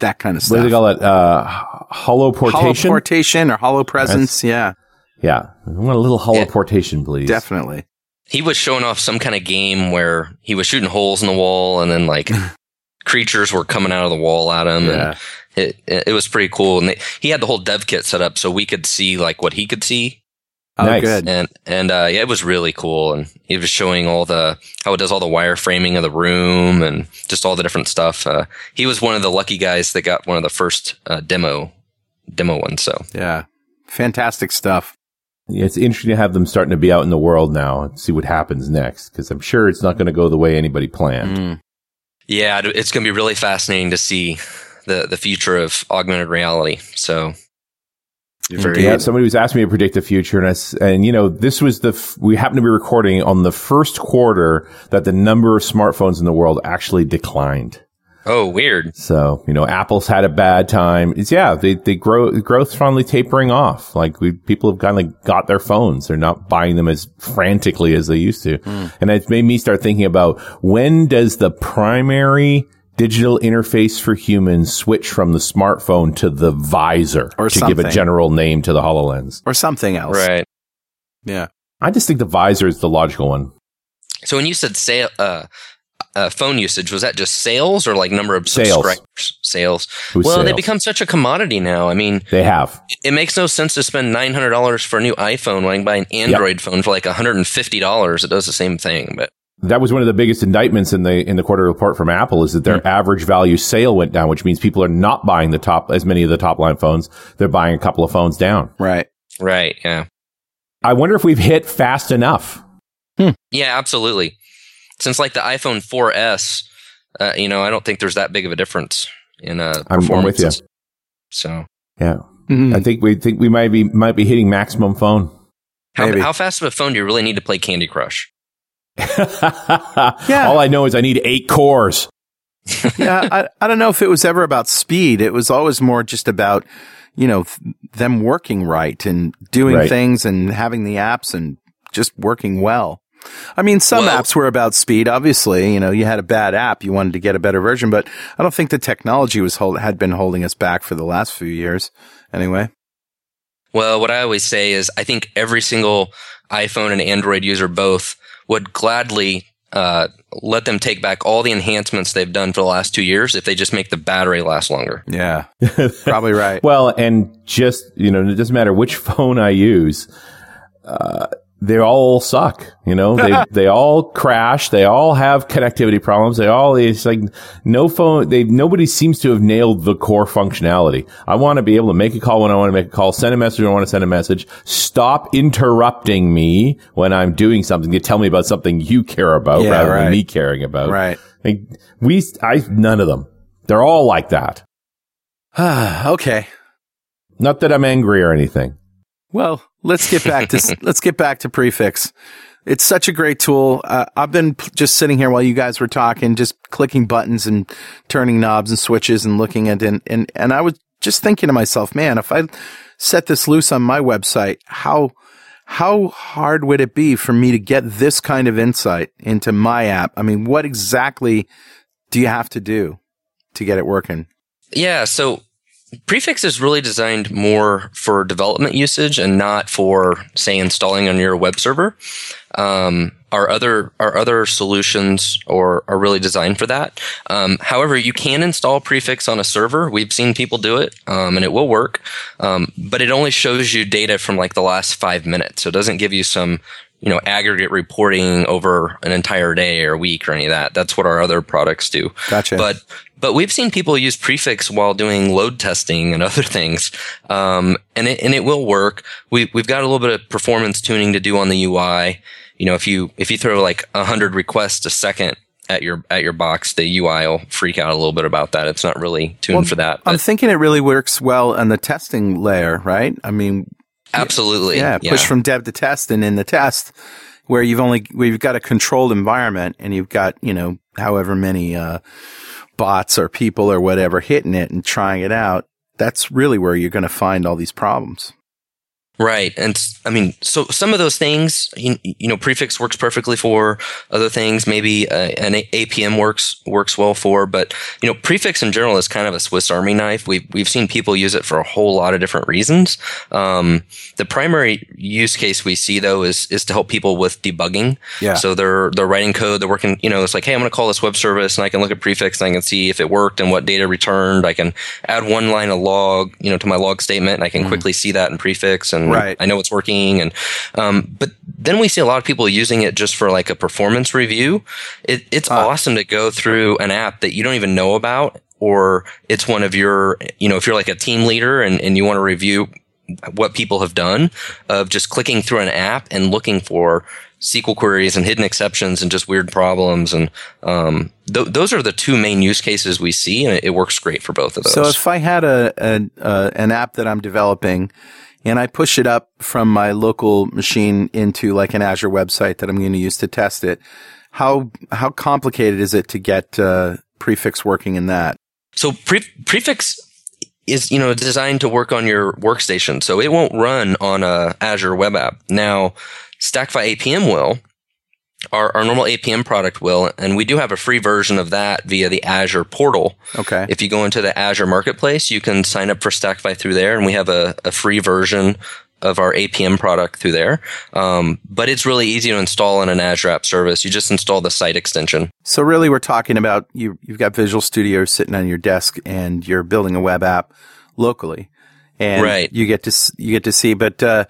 Speaker 2: that kind of stuff.
Speaker 3: what do they call it? Uh, holoportation?
Speaker 2: Holoportation or holo presence. Yeah,
Speaker 3: yeah. I want a little holoportation, please.
Speaker 2: definitely.
Speaker 4: He was showing off some kind of game where he was shooting holes in the wall, and then like creatures were coming out of the wall at him,
Speaker 2: Yeah.
Speaker 4: and it, it it was pretty cool. And they, he had the whole dev kit set up so we could see like what he could see,
Speaker 2: Oh,
Speaker 3: Nice.
Speaker 2: good.
Speaker 4: and and uh, yeah, it was really cool. And he was showing all the how it does all the wireframing of the room and just all the different stuff. Uh, he was one of the lucky guys that got one of the first uh, demo demo ones. So
Speaker 2: Yeah. Fantastic stuff.
Speaker 3: Yeah, It's interesting to have them starting to be out in the world now and see what happens next because I'm sure it's not going to go the way anybody planned.
Speaker 2: Mm.
Speaker 4: Yeah, it's going to be really fascinating to see the the future of augmented reality. So
Speaker 3: Yeah, somebody was asking me to predict the future, and I s and you know, this was the f- we happen to be recording on the first quarter that the number of smartphones in the world actually declined.
Speaker 4: Oh, weird.
Speaker 3: So you know, Apple's had a bad time. It's yeah, they they grow growth's finally tapering off. Like we people have kind of got their phones; they're not buying them as frantically as they used to, and it's made me start thinking about when does the primary digital interface for humans switch from the smartphone to the visor
Speaker 2: Or
Speaker 3: to give a general name to the HoloLens.
Speaker 2: Or something else.
Speaker 4: Right.
Speaker 2: Yeah.
Speaker 3: I just think the visor is the logical one.
Speaker 4: So when you said sale, uh, uh, phone usage, was that just sales or like number of
Speaker 3: Sales.
Speaker 4: subscribers? Sales.
Speaker 3: It was
Speaker 4: Well, they become such a commodity now. I mean,
Speaker 3: They have.
Speaker 4: it makes no sense to spend nine hundred dollars for a new iPhone when I can buy an Android phone for like one hundred and fifty dollars. It does the same thing, but
Speaker 3: That was one of the biggest indictments in the in the quarter report from Apple is that
Speaker 2: Hmm.
Speaker 3: their average value sale went down, which means people are not buying the top as many of the top line phones. They're buying a couple of phones down.
Speaker 2: Right.
Speaker 4: right, yeah,
Speaker 3: I wonder if we've hit fast enough.
Speaker 4: yeah, absolutely. Since like the iPhone 4S, uh, you know, I don't think there's that big of a difference in uh,
Speaker 3: I'm- I'm with you.
Speaker 4: So
Speaker 3: Yeah,
Speaker 2: Mhm.
Speaker 3: I think we think we might be might be hitting maximum phone.
Speaker 4: how, how fast of a phone do you really need to play Candy Crush? yeah.
Speaker 3: All I know is I need eight cores.
Speaker 2: yeah, I, I don't know if it was ever about speed. It was always more just about, you know, th- them working right and doing
Speaker 3: Right.
Speaker 2: things and having the apps and just working well. I mean, some
Speaker 4: Well-
Speaker 2: apps were about speed. Obviously, you know, you had a bad app, you wanted to get a better version, but I don't think the technology was hold- had been holding us back for the last few years. Anyway,
Speaker 4: Well, what I always say is I think every single iPhone and Android user both would gladly uh, let them take back all the enhancements they've done for the last two years if they just make the battery last longer.
Speaker 2: yeah, probably right.
Speaker 3: Well, and just, you know, it doesn't matter which phone I use. Uh, they all suck, you know, they, they all crash. They all have connectivity problems. They all, it's like no phone, they, nobody seems to have nailed the core functionality. I want to be able to make a call when I want to make a call, send a message when I want to send a message, stop interrupting me when I'm doing something to tell me about something you care about
Speaker 2: Yeah,
Speaker 3: rather
Speaker 2: right.
Speaker 3: than me caring about.
Speaker 2: right.
Speaker 3: Like, we, I, none of them. They're all like that.
Speaker 2: Uh okay.
Speaker 3: Not that I'm angry or anything.
Speaker 2: Well, let's get back to let's get back to prefix. It's such a great tool. Uh, I've been p- just sitting here while you guys were talking, just clicking buttons and turning knobs and switches and looking at it. And, and, and I was just thinking to myself, man, if I set this loose on my website, how, how hard would it be for me to get this kind of insight into my app? I mean, what exactly do you have to do to get it working?
Speaker 4: Yeah, so Prefix is really designed more for development usage and not for, say, installing on your web server. Um, our other our other solutions are, are really designed for that. Um, however, you can install Prefix on a server. We've seen people do it, um, and it will work. Um, but it only shows you data from like the last five minutes, so it doesn't give you some you know aggregate reporting over an entire day or week or any of that. That's what our other products do.
Speaker 2: Gotcha.
Speaker 4: But but we've seen people use prefix while doing load testing and other things, um, and it and it will work. We we've got a little bit of performance tuning to do on the UI. You know, if you if you throw like a hundred requests a second at your at your box, the UI will freak out a little bit about that. It's not really tuned
Speaker 2: Well,
Speaker 4: for that.
Speaker 2: I'm thinking it really works well on the testing layer, right? I mean,
Speaker 4: absolutely,
Speaker 2: yeah, push from dev to test and in the test where you've only where you've got a controlled environment and you've got you know however many uh, bots or people or whatever hitting it and trying it out that's really where you're going to find all these problems
Speaker 4: Right. And I mean, so some of those things, you, you know, prefix works perfectly for other things. Maybe uh, an A- APM works, works well for, but you know, prefix in general is kind of a Swiss Army knife. We've, we've seen people use it for a whole lot of different reasons. Um, the primary use case we see though is, is to help people with debugging.
Speaker 2: Yeah.
Speaker 4: So they're, they're writing code, they're working, you know, it's like, Hey, I'm going to call this web service and I can look at prefix and I can see if it worked and what data returned. I can add one line of log, you know, to my log statement and I can quickly see that in prefix and
Speaker 2: Right.
Speaker 4: I know it's working. And, um, but then we see a lot of people using it just for like a performance review. It, it's awesome to go through an app that you don't even know about, or it's one of your, you know, if you're like a team leader and, and you want to review what people have done of just clicking through an app and looking for SQL queries and hidden exceptions and just weird problems. And, um, th- those are the two main use cases we see. And it, it works great for both of those.
Speaker 2: so if i had a, a uh, an app that i'm developing and i push it up from my local machine into like an azure website that i'm going to use to test it how how complicated is it to get uh, prefix working in that
Speaker 4: So pre- prefix is you know designed to work on your workstation, so it won't run on a Azure web app. Now, Stackify APM will. Our, our normal APM product will, and we do have a free version of that via the Azure portal.
Speaker 2: okay
Speaker 4: If you go into the Azure Marketplace, you can sign up for Stackify through there, and we have a, a free version of our APM product through there. Um, but it's really easy to install in an Azure App Service. You just install the site extension.
Speaker 2: So really, we're talking about you. You've got Visual Studio sitting on your desk, and you're building a web app locally, and
Speaker 4: Right.
Speaker 2: you get to you get to see. But uh,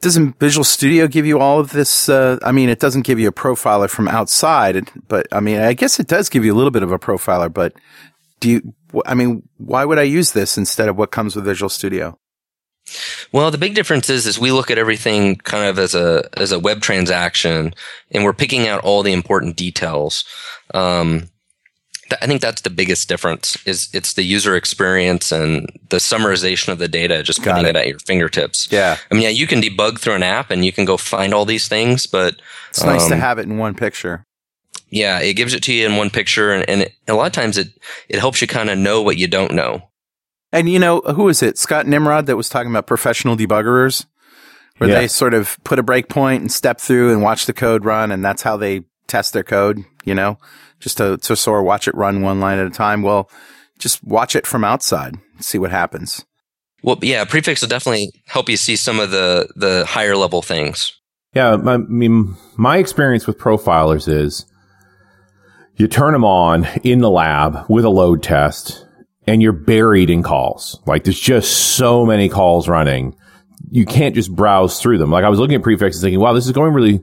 Speaker 2: doesn't Visual Studio give you all of this? Uh, I mean, it doesn't give you a profiler from outside, but I mean, I guess it does give you a little bit of a profiler. But do you? I mean, why would I use this instead of what comes with Visual Studio?
Speaker 4: Well, the big difference is, is we look at everything kind of as a, as a web transaction and we're picking out all the important details. Um, I think that's the biggest difference is it's the user experience and the summarization of the data, just
Speaker 2: Got
Speaker 4: putting
Speaker 2: it.
Speaker 4: it. at your fingertips.
Speaker 2: Yeah,
Speaker 4: I mean, yeah, you can debug through an app and you can go find all these things, but
Speaker 2: it's nice to
Speaker 4: Um,
Speaker 2: have it in one picture.
Speaker 4: yeah, it gives it to you in one picture and, and it, a lot of times it, it helps you kind of know what you don't know.
Speaker 2: And you know, who is it? Scott Nimrod that was talking about professional debuggerers, where
Speaker 3: Yeah.
Speaker 2: they sort of put a breakpoint and step through and watch the code run, and that's how they test their code. You know, just to to sort of watch it run one line at a time. Well, just watch it from outside, see what happens.
Speaker 4: Well, yeah, prefix will definitely help you see some of the the higher level things.
Speaker 3: Yeah, I mean, my experience with profilers is you turn them on in the lab with a load test and you're buried in calls. Like there's just so many calls running. You can't just browse through them. Like I was looking at prefixes thinking, wow, this is going really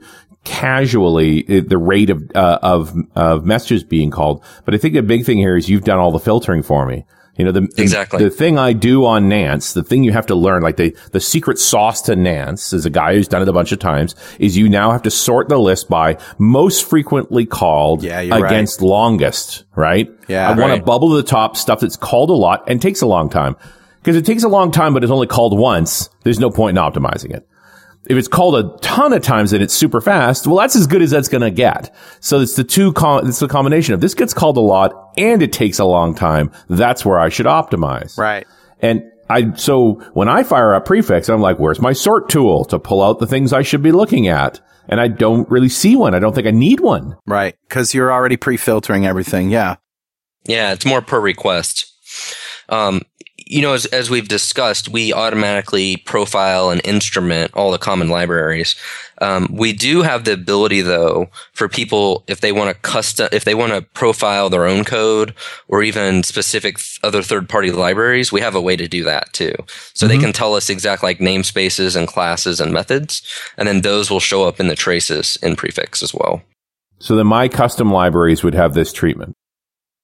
Speaker 3: casually uh, the rate of, uh, of, of messages being called. But I think the big thing here is you've done all the filtering for me. You know, the, the-
Speaker 4: Exactly.
Speaker 3: the thing I do on Ants, the thing you have to learn, like the, the secret sauce to Ants as a guy who's done it a bunch of times is you now have to sort the list by most frequently called
Speaker 2: Yeah, you're right.
Speaker 3: against longest, right?
Speaker 2: Yeah.
Speaker 3: I want to bubble to the top stuff that's called a lot and takes a long time. Because it takes a long time, but it's only called once. There's no point in optimizing it. If it's called a ton of times and it's super fast, well, that's as good as that's going to get. So it's the two, com- it's the combination of this gets called a lot and it takes a long time. That's where I should optimize.
Speaker 2: Right.
Speaker 3: And I, so when I fire up prefix, I'm like, where's my sort tool to pull out the things I should be looking at? And I don't really see one. I don't think I need one.
Speaker 2: Right. Because you're already pre-filtering everything. Yeah.
Speaker 4: Yeah, it's more per request. Um, you know, as, as we've discussed, we automatically profile and instrument all the common libraries. Um, we do have the ability, though, for people if they want to custom, if they want to profile their own code or even specific th- other third-party libraries, we have a way to do that too. So they can tell us exact like namespaces and classes and methods, and then those will show up in the traces in prefix as well.
Speaker 3: So then my custom libraries would have this treatment.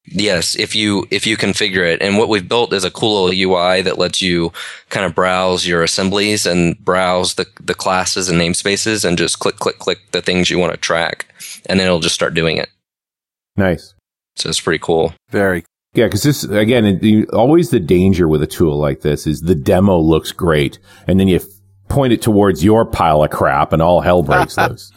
Speaker 4: Yes, if you if you configure it, and what we've built is a cool little UI that lets you kind of browse your assemblies and browse the the classes and namespaces, and just click click click the things you want to track, and then it'll just start doing it.
Speaker 3: Nice.
Speaker 4: So it's pretty cool.
Speaker 2: Very.
Speaker 3: Yeah, because this again, it, you, always the danger with a tool like this is the demo looks great, and then you point it towards your pile of crap, and all hell breaks loose.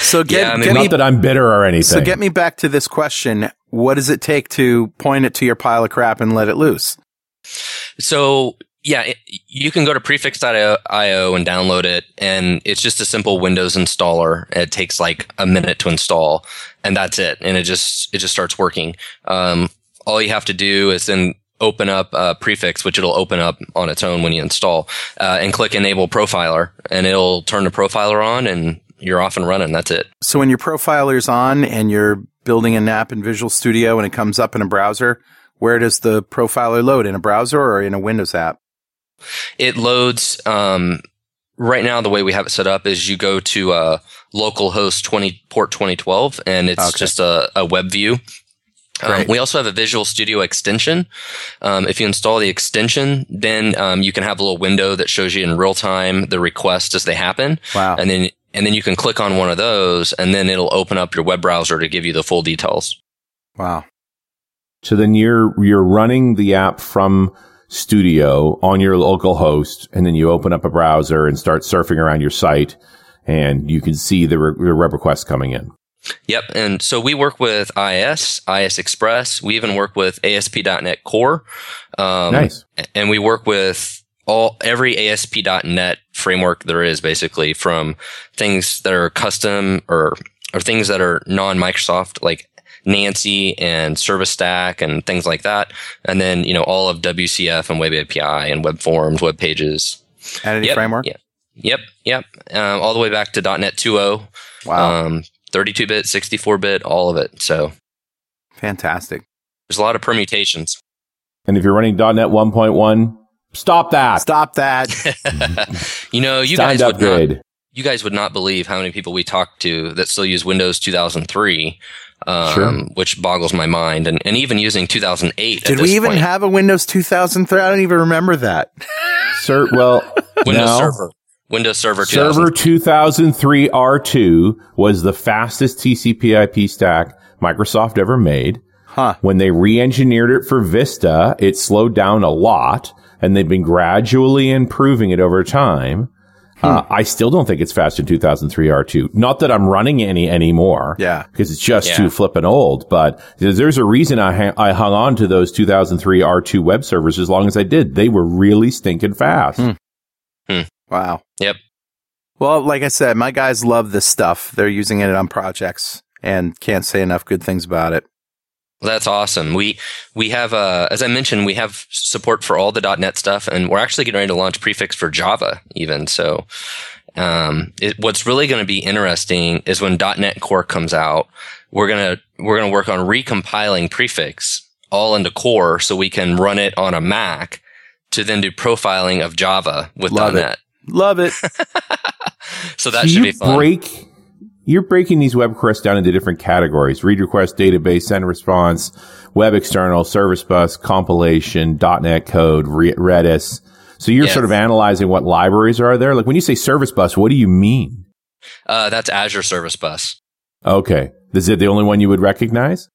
Speaker 2: So get,
Speaker 4: Yeah, I mean,
Speaker 2: get
Speaker 3: Not
Speaker 2: me,
Speaker 3: that I'm bitter or anything.
Speaker 2: so get me back to this question. What does it take to point it to your pile of crap and let it loose?
Speaker 4: So yeah, it, you can go to prefix.io and download it, and it's just a simple Windows installer. It takes like a minute to install, and that's it. And it just it just starts working. Um, all you have to do is then open up uh, prefix, which it'll open up on its own when you install, uh, and click enable profiler, and it'll turn the profiler on, and you're off and running. That's it.
Speaker 2: So when your profiler's on and you're building an app in Visual Studio and it comes up in a browser, where does the profiler load? In a browser or in a Windows app?
Speaker 4: It loads. Um, right now, the way we have it set up is you go to uh, localhost 20 port 2012, and it's
Speaker 2: Okay.
Speaker 4: just a, a web view. Um, we also have a Visual Studio extension. Um, if you install the extension, then um, you can have a little window that shows you in real time the requests as they happen,
Speaker 2: Wow.
Speaker 4: and then and then you can click on one of those, and then it'll open up your web browser to give you the full details.
Speaker 2: Wow.
Speaker 3: So then you're you're running the app from Studio on your local host, and then you open up a browser and start surfing around your site, and you can see the, re- the web requests coming in.
Speaker 4: Yep. And so we work with IIS, IIS Express. We even work with ASP.NET Core. Um,
Speaker 3: nice.
Speaker 4: and we work with all every ASP.NET framework there is basically from things that are custom or or things that are non-Microsoft like Nancy and Service Stack and things like that, and then you know all of WCF and Web API and Web Forms, Web Pages.
Speaker 2: Entity
Speaker 4: Yep,
Speaker 2: framework?
Speaker 4: Yep. Yep. Yep. Um, all the way back to .NET 2.0,
Speaker 2: Wow.
Speaker 4: um, 32-bit, 64-bit, all of it. So
Speaker 2: Fantastic.
Speaker 4: there's a lot of permutations.
Speaker 3: And if you're running .NET 1.1, stop that.
Speaker 2: Stop that.
Speaker 4: you know, you
Speaker 3: Time
Speaker 4: guys
Speaker 3: to
Speaker 4: would not
Speaker 3: upgrade.
Speaker 4: you guys would not believe how many people we talk to that still use Windows 2003, um,
Speaker 3: Sure.
Speaker 4: which boggles my mind, and, and even using 2008. at
Speaker 2: Did
Speaker 4: this
Speaker 2: we even
Speaker 4: point.
Speaker 2: have a Windows 2003? I don't even remember that.
Speaker 3: Sir, well,
Speaker 4: Windows
Speaker 3: no.
Speaker 4: Server? Windows Server 2000.
Speaker 3: Server 2003 R2 was the fastest TCP/IP stack Microsoft ever made.
Speaker 2: Huh.
Speaker 3: When they re-engineered it for Vista, it slowed down a lot, and they've been gradually improving it over time. Hmm. Uh, I still don't think it's faster than 2003 R2. Not that I'm running any anymore.
Speaker 2: Yeah.
Speaker 3: Because it's just
Speaker 4: Yeah.
Speaker 3: too flippin' old. But there's there's a reason I, ha- I hung on to those 2003 R2 web servers as long as I did. They were really stinking fast. Hmm. Hmm.
Speaker 2: Wow.
Speaker 4: Yep.
Speaker 2: Well, like I said, my guys love this stuff. They're using it on projects and can't say enough good things about it.
Speaker 4: That's awesome. We we have, uh, as I mentioned, we have support for all the .NET stuff, and we're actually getting ready to launch prefix for Java even. So, um, it, what's really going to be interesting is when .NET Core comes out, we're gonna we're gonna work on recompiling prefix all into Core, so we can run it on a Mac to then do profiling of Java with
Speaker 2: Love it.
Speaker 4: .NET.
Speaker 2: Love it.
Speaker 4: So that
Speaker 3: So
Speaker 4: should
Speaker 3: you
Speaker 4: be fun.
Speaker 3: break, you're breaking these web requests down into different categories. Read request, database, send response, web external, service bus, compilation, .NET code, Re- Redis. So you're
Speaker 4: Yes.
Speaker 3: sort of analyzing what libraries are there. Like when you say service bus, what do you mean?
Speaker 4: uh, that's Azure Service Bus.
Speaker 3: Okay. Is it the only one you would recognize?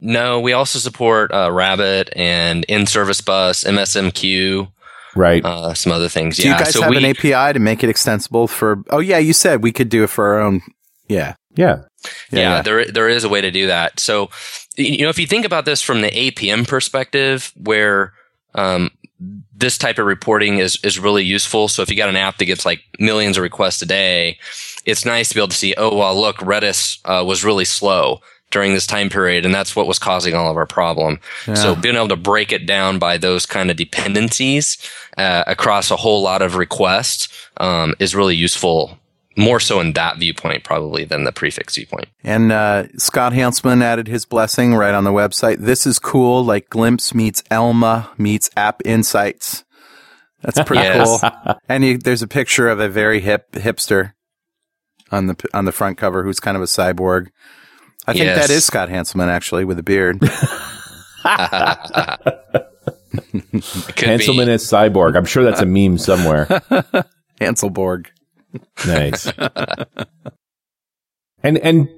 Speaker 4: No, we also support uh, Rabbit and NServiceBus, MSMQ.
Speaker 3: Right.
Speaker 4: uh, some other things.
Speaker 2: Do
Speaker 4: yeah.
Speaker 2: you guys
Speaker 4: so
Speaker 2: have
Speaker 4: we,
Speaker 2: an API to make it extensible for? Oh yeah, you said we could do it for our own. Yeah.
Speaker 3: yeah.
Speaker 4: yeah, there there is a way to do that. So, you know, if you think about this from the APM perspective, where um, this type of reporting is is really useful. So, if you got an app that gets like millions of requests a day, it's nice to be able to see, oh well, look, Redis uh, was really slow during this time period, and that's what was causing all of our problem. So, being able to break it down by those kind of dependencies uh, across a whole lot of requests um, is really useful. More so in that viewpoint, probably, than the prefix viewpoint.
Speaker 2: And uh, Scott Hanselman added his blessing right on the website. This is cool. Like Glimpse meets ELMAH meets App Insights. That's pretty
Speaker 4: Yes.
Speaker 2: cool. And you, there's a picture of a very hip hipster on the on the front cover who's kind of a cyborg. I think
Speaker 4: Yes.
Speaker 2: that is Scott Hanselman, actually with a beard.
Speaker 4: It
Speaker 3: Hanselman
Speaker 4: be.
Speaker 3: is cyborg. I'm sure that's a meme somewhere.
Speaker 2: Hanselborg.
Speaker 3: nice. and and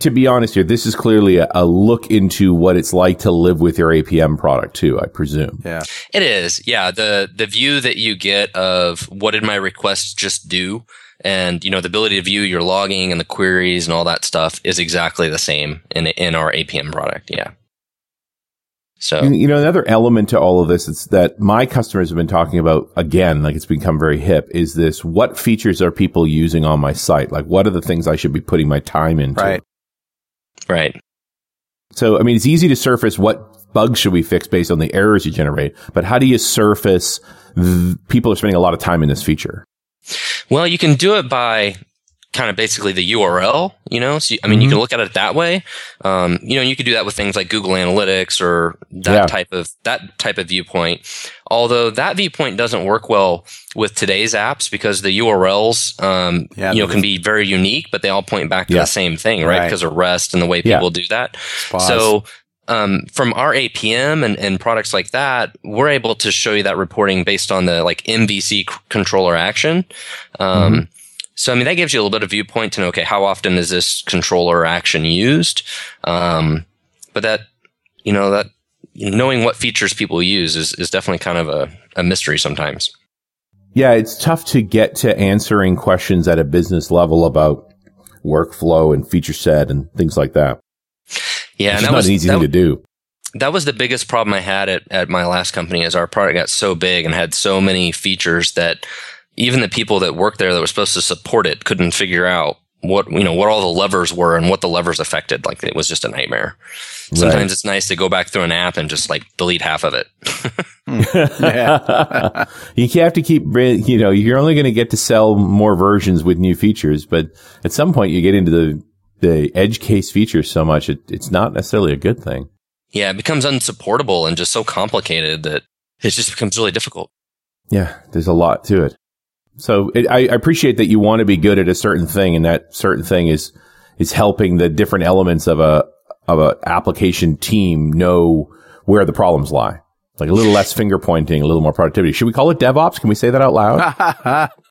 Speaker 3: to be honest here, this is clearly a, a look into what it's like to live with your APM product too, I presume.
Speaker 2: Yeah.
Speaker 4: It is, yeah. The the view that you get of what did my request just do, and you know the ability to view your logging and the queries and all that stuff is exactly the same in in our APM product. Yeah. So
Speaker 3: And, you know, another element to all of this is that my customers have been talking about again, like it's become very hip, is this what features are people using on my site? Like what are the things I should be putting my time into?
Speaker 2: Right.
Speaker 4: right,
Speaker 3: So, I mean, it's easy to surface what bugs should we fix based on the errors you generate, but how do you surface th- people are spending a lot of time in this feature?
Speaker 4: Well, you can do it by kind of basically the URL, you know? So, I mean, you
Speaker 3: Mhm.
Speaker 4: can look at it that way. Um, you know, you could do that with things like Google Analytics or that
Speaker 3: Yeah.
Speaker 4: type of, that type of viewpoint. Although that viewpoint doesn't work well with today's apps because the URLs, um,
Speaker 2: Yeah,
Speaker 4: you know, can be very unique, but they all point back to
Speaker 3: Yeah.
Speaker 4: the same thing, right?
Speaker 2: Right.
Speaker 4: Because of REST and the way people do that.
Speaker 2: Pause.
Speaker 4: So, um, from our APM and, and products like that, we're able to show you that reporting based on the like MVC c- controller action. Um, so, I mean, that gives you a little bit of viewpoint to know, okay, how often is this controller action used? Um, but that, you know, that knowing what features people use is, is definitely kind of a, a mystery sometimes.
Speaker 3: Yeah, it's tough to get to answering questions at a business level about workflow and feature set and things like that.
Speaker 4: Yeah.
Speaker 3: it's
Speaker 4: And that
Speaker 3: not
Speaker 4: was,
Speaker 3: an easy
Speaker 4: that,
Speaker 3: thing to do.
Speaker 4: that was the biggest problem I had at, at my last company is our product got so big and had so many features that even the people that worked there that were supposed to support it couldn't figure out what, you know, what all the levers were and what the levers affected. Like it was just a nightmare. Sometimes
Speaker 3: Right.
Speaker 4: it's nice to go back through an app and just like delete half of it. Hmm.
Speaker 3: you have to keep, you know, you're only going to get to sell more versions with new features, but at some point you get into the, the edge case features so much, it, it's not necessarily a good thing.
Speaker 4: yeah. It becomes unsupportable and just so complicated that it just becomes really difficult.
Speaker 3: Yeah, there's a lot to it. So it, I, I appreciate that you want to be good at a certain thing, and that certain thing is is helping the different elements of a of a application team know where the problems lie. Like a little less finger pointing, a little more productivity. Should we call it DevOps? Can we say that out loud?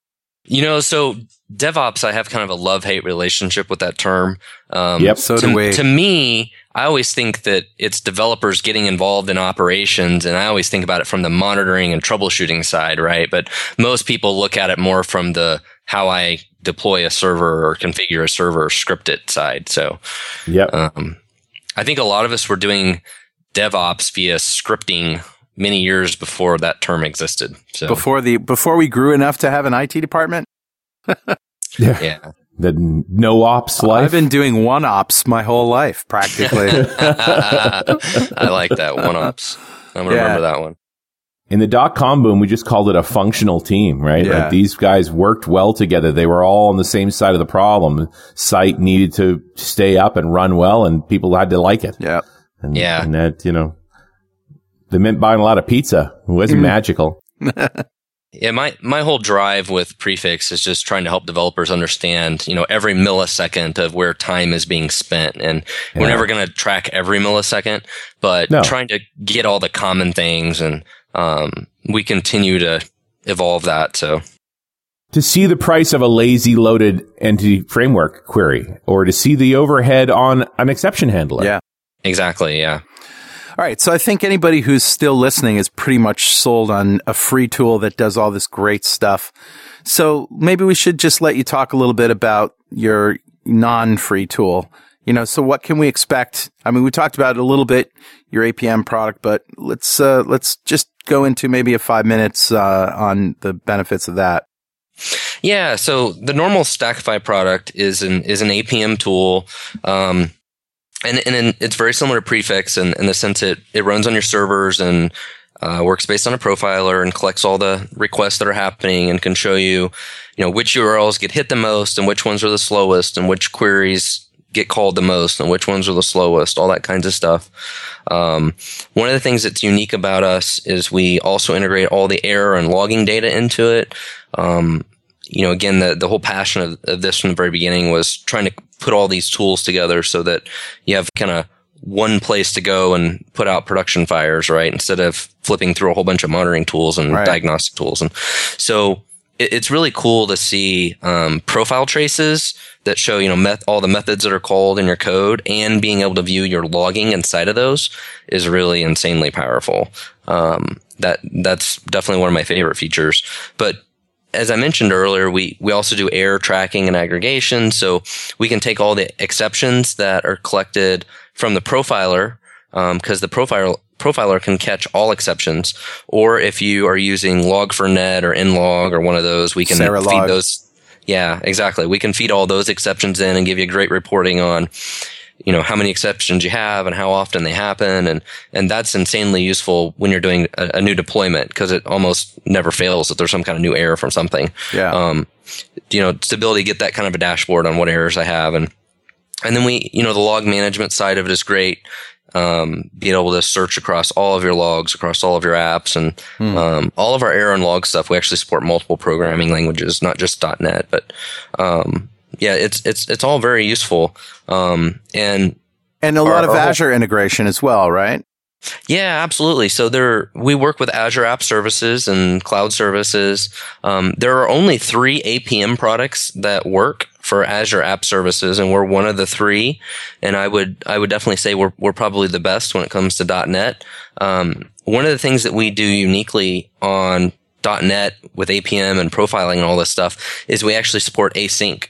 Speaker 4: You know, so DevOps, I have kind of a love hate relationship with that term. Um,
Speaker 3: Yep.
Speaker 2: So
Speaker 4: to,
Speaker 2: do we.
Speaker 4: to me, I always think that it's developers getting involved in operations, and I always think about it from the monitoring and troubleshooting side, right? But most people look at it more from the how I deploy a server or configure a server scripted side. So,
Speaker 3: yeah,
Speaker 4: um, I think a lot of us were doing DevOps via scripting many years before that term existed. So
Speaker 2: before the before we grew enough to have an IT department.
Speaker 3: Yeah. yeah. The no ops life.
Speaker 2: I've been doing one ops my whole life, practically.
Speaker 4: I like that one ops. I'm gonna yeah. remember that one.
Speaker 3: In the dot com boom, we just called it a functional team, right? Yeah. Like these guys worked well together. They were all on the same side of the problem. Site needed to stay up and run well, and people had to like it.
Speaker 2: Yeah.
Speaker 3: And,
Speaker 4: yeah.
Speaker 3: And that, you know, they meant buying a lot of pizza. It wasn't mm. magical.
Speaker 4: yeah, my my whole drive with prefix is just trying to help developers understand, you know, every millisecond of where time is being spent, and yeah. we're never going to track every millisecond, but no. trying to get all the common things, and um, we continue to evolve that. So
Speaker 3: to see the price of a lazy loaded entity framework query or to see the overhead on an exception handler.
Speaker 2: Yeah.
Speaker 4: Exactly. Yeah.
Speaker 2: All right. So I think anybody who's still listening is pretty much sold on a free tool that does all this great stuff. So maybe we should just let you talk a little bit about your non-free tool. You know, so what can we expect? I mean, we talked about it a little bit, your APM product, but let's, uh, let's just go into maybe a five minutes, uh, on the benefits of that.
Speaker 4: Yeah. So the normal Stackify product is an, is an APM tool. Um, and, and it's very similar to Prefix in, in the sense it, it runs on your servers and uh, works based on a profiler and collects all the requests that are happening and can show you, you know, which URLs get hit the most and which ones are the slowest and which queries get called the most and which ones are the slowest, all that kinds of stuff. Um, one of the things that's unique about us is we also integrate all the error and logging data into it. Um, you know, again, the, the whole passion of, of this from the very beginning was trying to put all these tools together so that you have kind of one place to go and put out production fires, right? Instead of flipping through a whole bunch of monitoring tools and right. diagnostic tools. And so it, it's really cool to see um, profile traces that show, you know, met, all the methods that are called in your code and being able to view your logging inside of those is really insanely powerful. Um, that, that's definitely one of my favorite features. But as I mentioned earlier, we, we also do error tracking and aggregation. So we can take all the exceptions that are collected from the profiler, because um, the profiler profiler can catch all exceptions. Or if you are using Log4Net or NLog or one of those, we can
Speaker 2: Serilog.
Speaker 4: feed those. Yeah, exactly. We can feed all those exceptions in and give you great reporting on you know how many exceptions you have and how often they happen. And and that's insanely useful when you're doing a, a new deployment because it almost never fails if there's some kind of new error from something.
Speaker 2: Yeah.
Speaker 4: Um you know stability get that kind of a dashboard on what errors i have. And and then we you know the log management side of it is great. Um, being able to search across all of your logs across all of your apps and hmm. um, all of our error and log stuff we actually support multiple programming languages not just net but um, yeah, it's it's it's all very useful. Um, and
Speaker 2: and a lot of Azure whole, integration as well, right?
Speaker 4: Yeah, absolutely. So there, we work with Azure App Services and Cloud Services. Um, there are only three APM products that work for Azure App Services, and we're one of the three. And I would, I would definitely say we're we're probably the best when it comes to .NET. Um, one of the things that we do uniquely on .NET with APM and profiling and all this stuff is we actually support async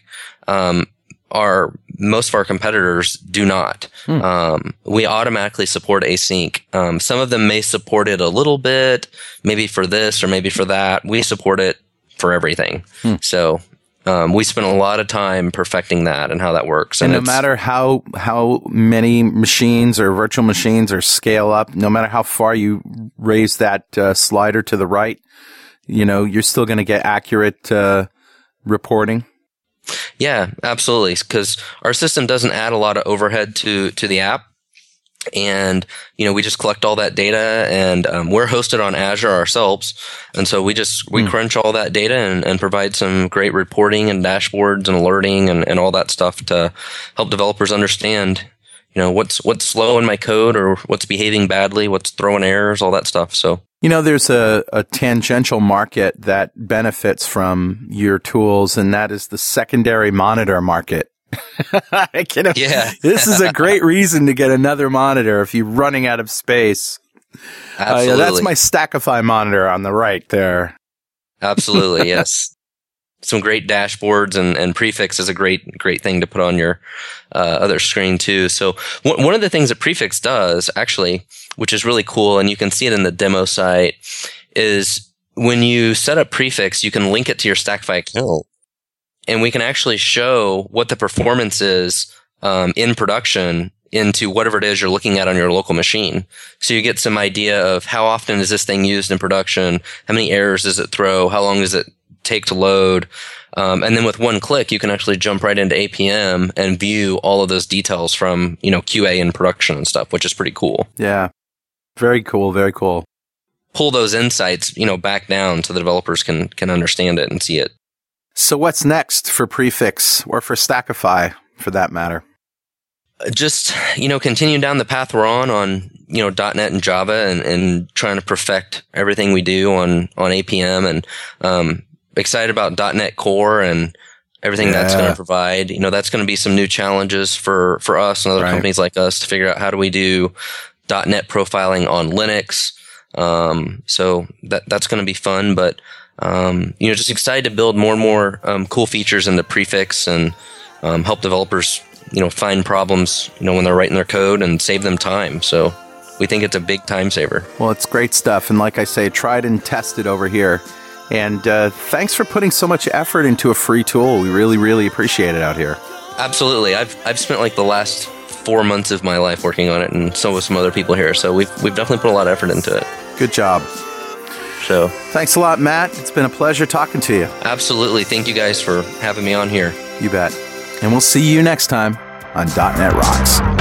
Speaker 4: um, our most of our competitors do not. Hmm. Um, we automatically support async. Um, some of them may support it a little bit, maybe for this or maybe for that. We support it for everything. Hmm. So um, we spent a lot of time perfecting that and how that works.
Speaker 2: And, and no matter how how many machines or virtual machines or scale up, no matter how far you raise that uh, slider to the right, you know you're still going to get accurate uh, reporting.
Speaker 4: Yeah, absolutely. Because our system doesn't add a lot of overhead to to the app, and you know we just collect all that data, and um, we're hosted on Azure ourselves, and so we just we mm. crunch all that data and, and provide some great reporting and dashboards and alerting and, and all that stuff to help developers understand you know what's what's slow in my code or what's behaving badly, what's throwing errors, all that stuff. So
Speaker 2: you know, there's a, a tangential market that benefits from your tools, and that is the secondary monitor market.
Speaker 4: yeah.
Speaker 2: this is a great reason to get another monitor if you're running out of space.
Speaker 4: Absolutely.
Speaker 2: Uh, yeah, that's my Stackify monitor on the right there.
Speaker 4: Absolutely, yes. Some great dashboards and, and prefix is a great great thing to put on your uh, other screen too. So w- one of the things that prefix does actually, which is really cool, and you can see it in the demo site, is when you set up prefix, you can link it to your Stackify account, and we can actually show what the performance is um, in production into whatever it is you're looking at on your local machine. So you get some idea of how often is this thing used in production? How many errors does it throw? How long does it take to load? Um, and then with one click, you can actually jump right into APM and view all of those details from, you know, QA and production and stuff, which is pretty cool.
Speaker 2: Yeah. Very cool. Very cool.
Speaker 4: Pull those insights, you know, back down so the developers can, can understand it and see it.
Speaker 2: So what's next for Prefix or for Stackify for that matter?
Speaker 4: just you know continue down the path we're on on you know .NET and Java and, and trying to perfect everything we do on on APM and um, excited about .NET Core and everything yeah. that's going to provide. You know that's going to be some new challenges for for us and other right. companies like us to figure out how do we do .NET profiling on Linux. Um, so that that's going to be fun, but um, you know just excited to build more and more um, cool features in the prefix and um, help developers you know, find problems, you know, when they're writing their code and save them time. So we think it's a big time saver.
Speaker 2: Well, it's great stuff. And like I say, tried and tested over here. And uh, thanks for putting so much effort into a free tool. We really, really appreciate it out here.
Speaker 4: Absolutely. I've, I've spent like the last four months of my life working on it and so with some other people here. So we've, we've definitely put a lot of effort into it.
Speaker 2: Good job.
Speaker 4: So
Speaker 2: thanks a lot, Matt. It's been a pleasure talking to you.
Speaker 4: Absolutely. Thank you guys for having me on here.
Speaker 2: You bet. And we'll see you next time on .NET Rocks.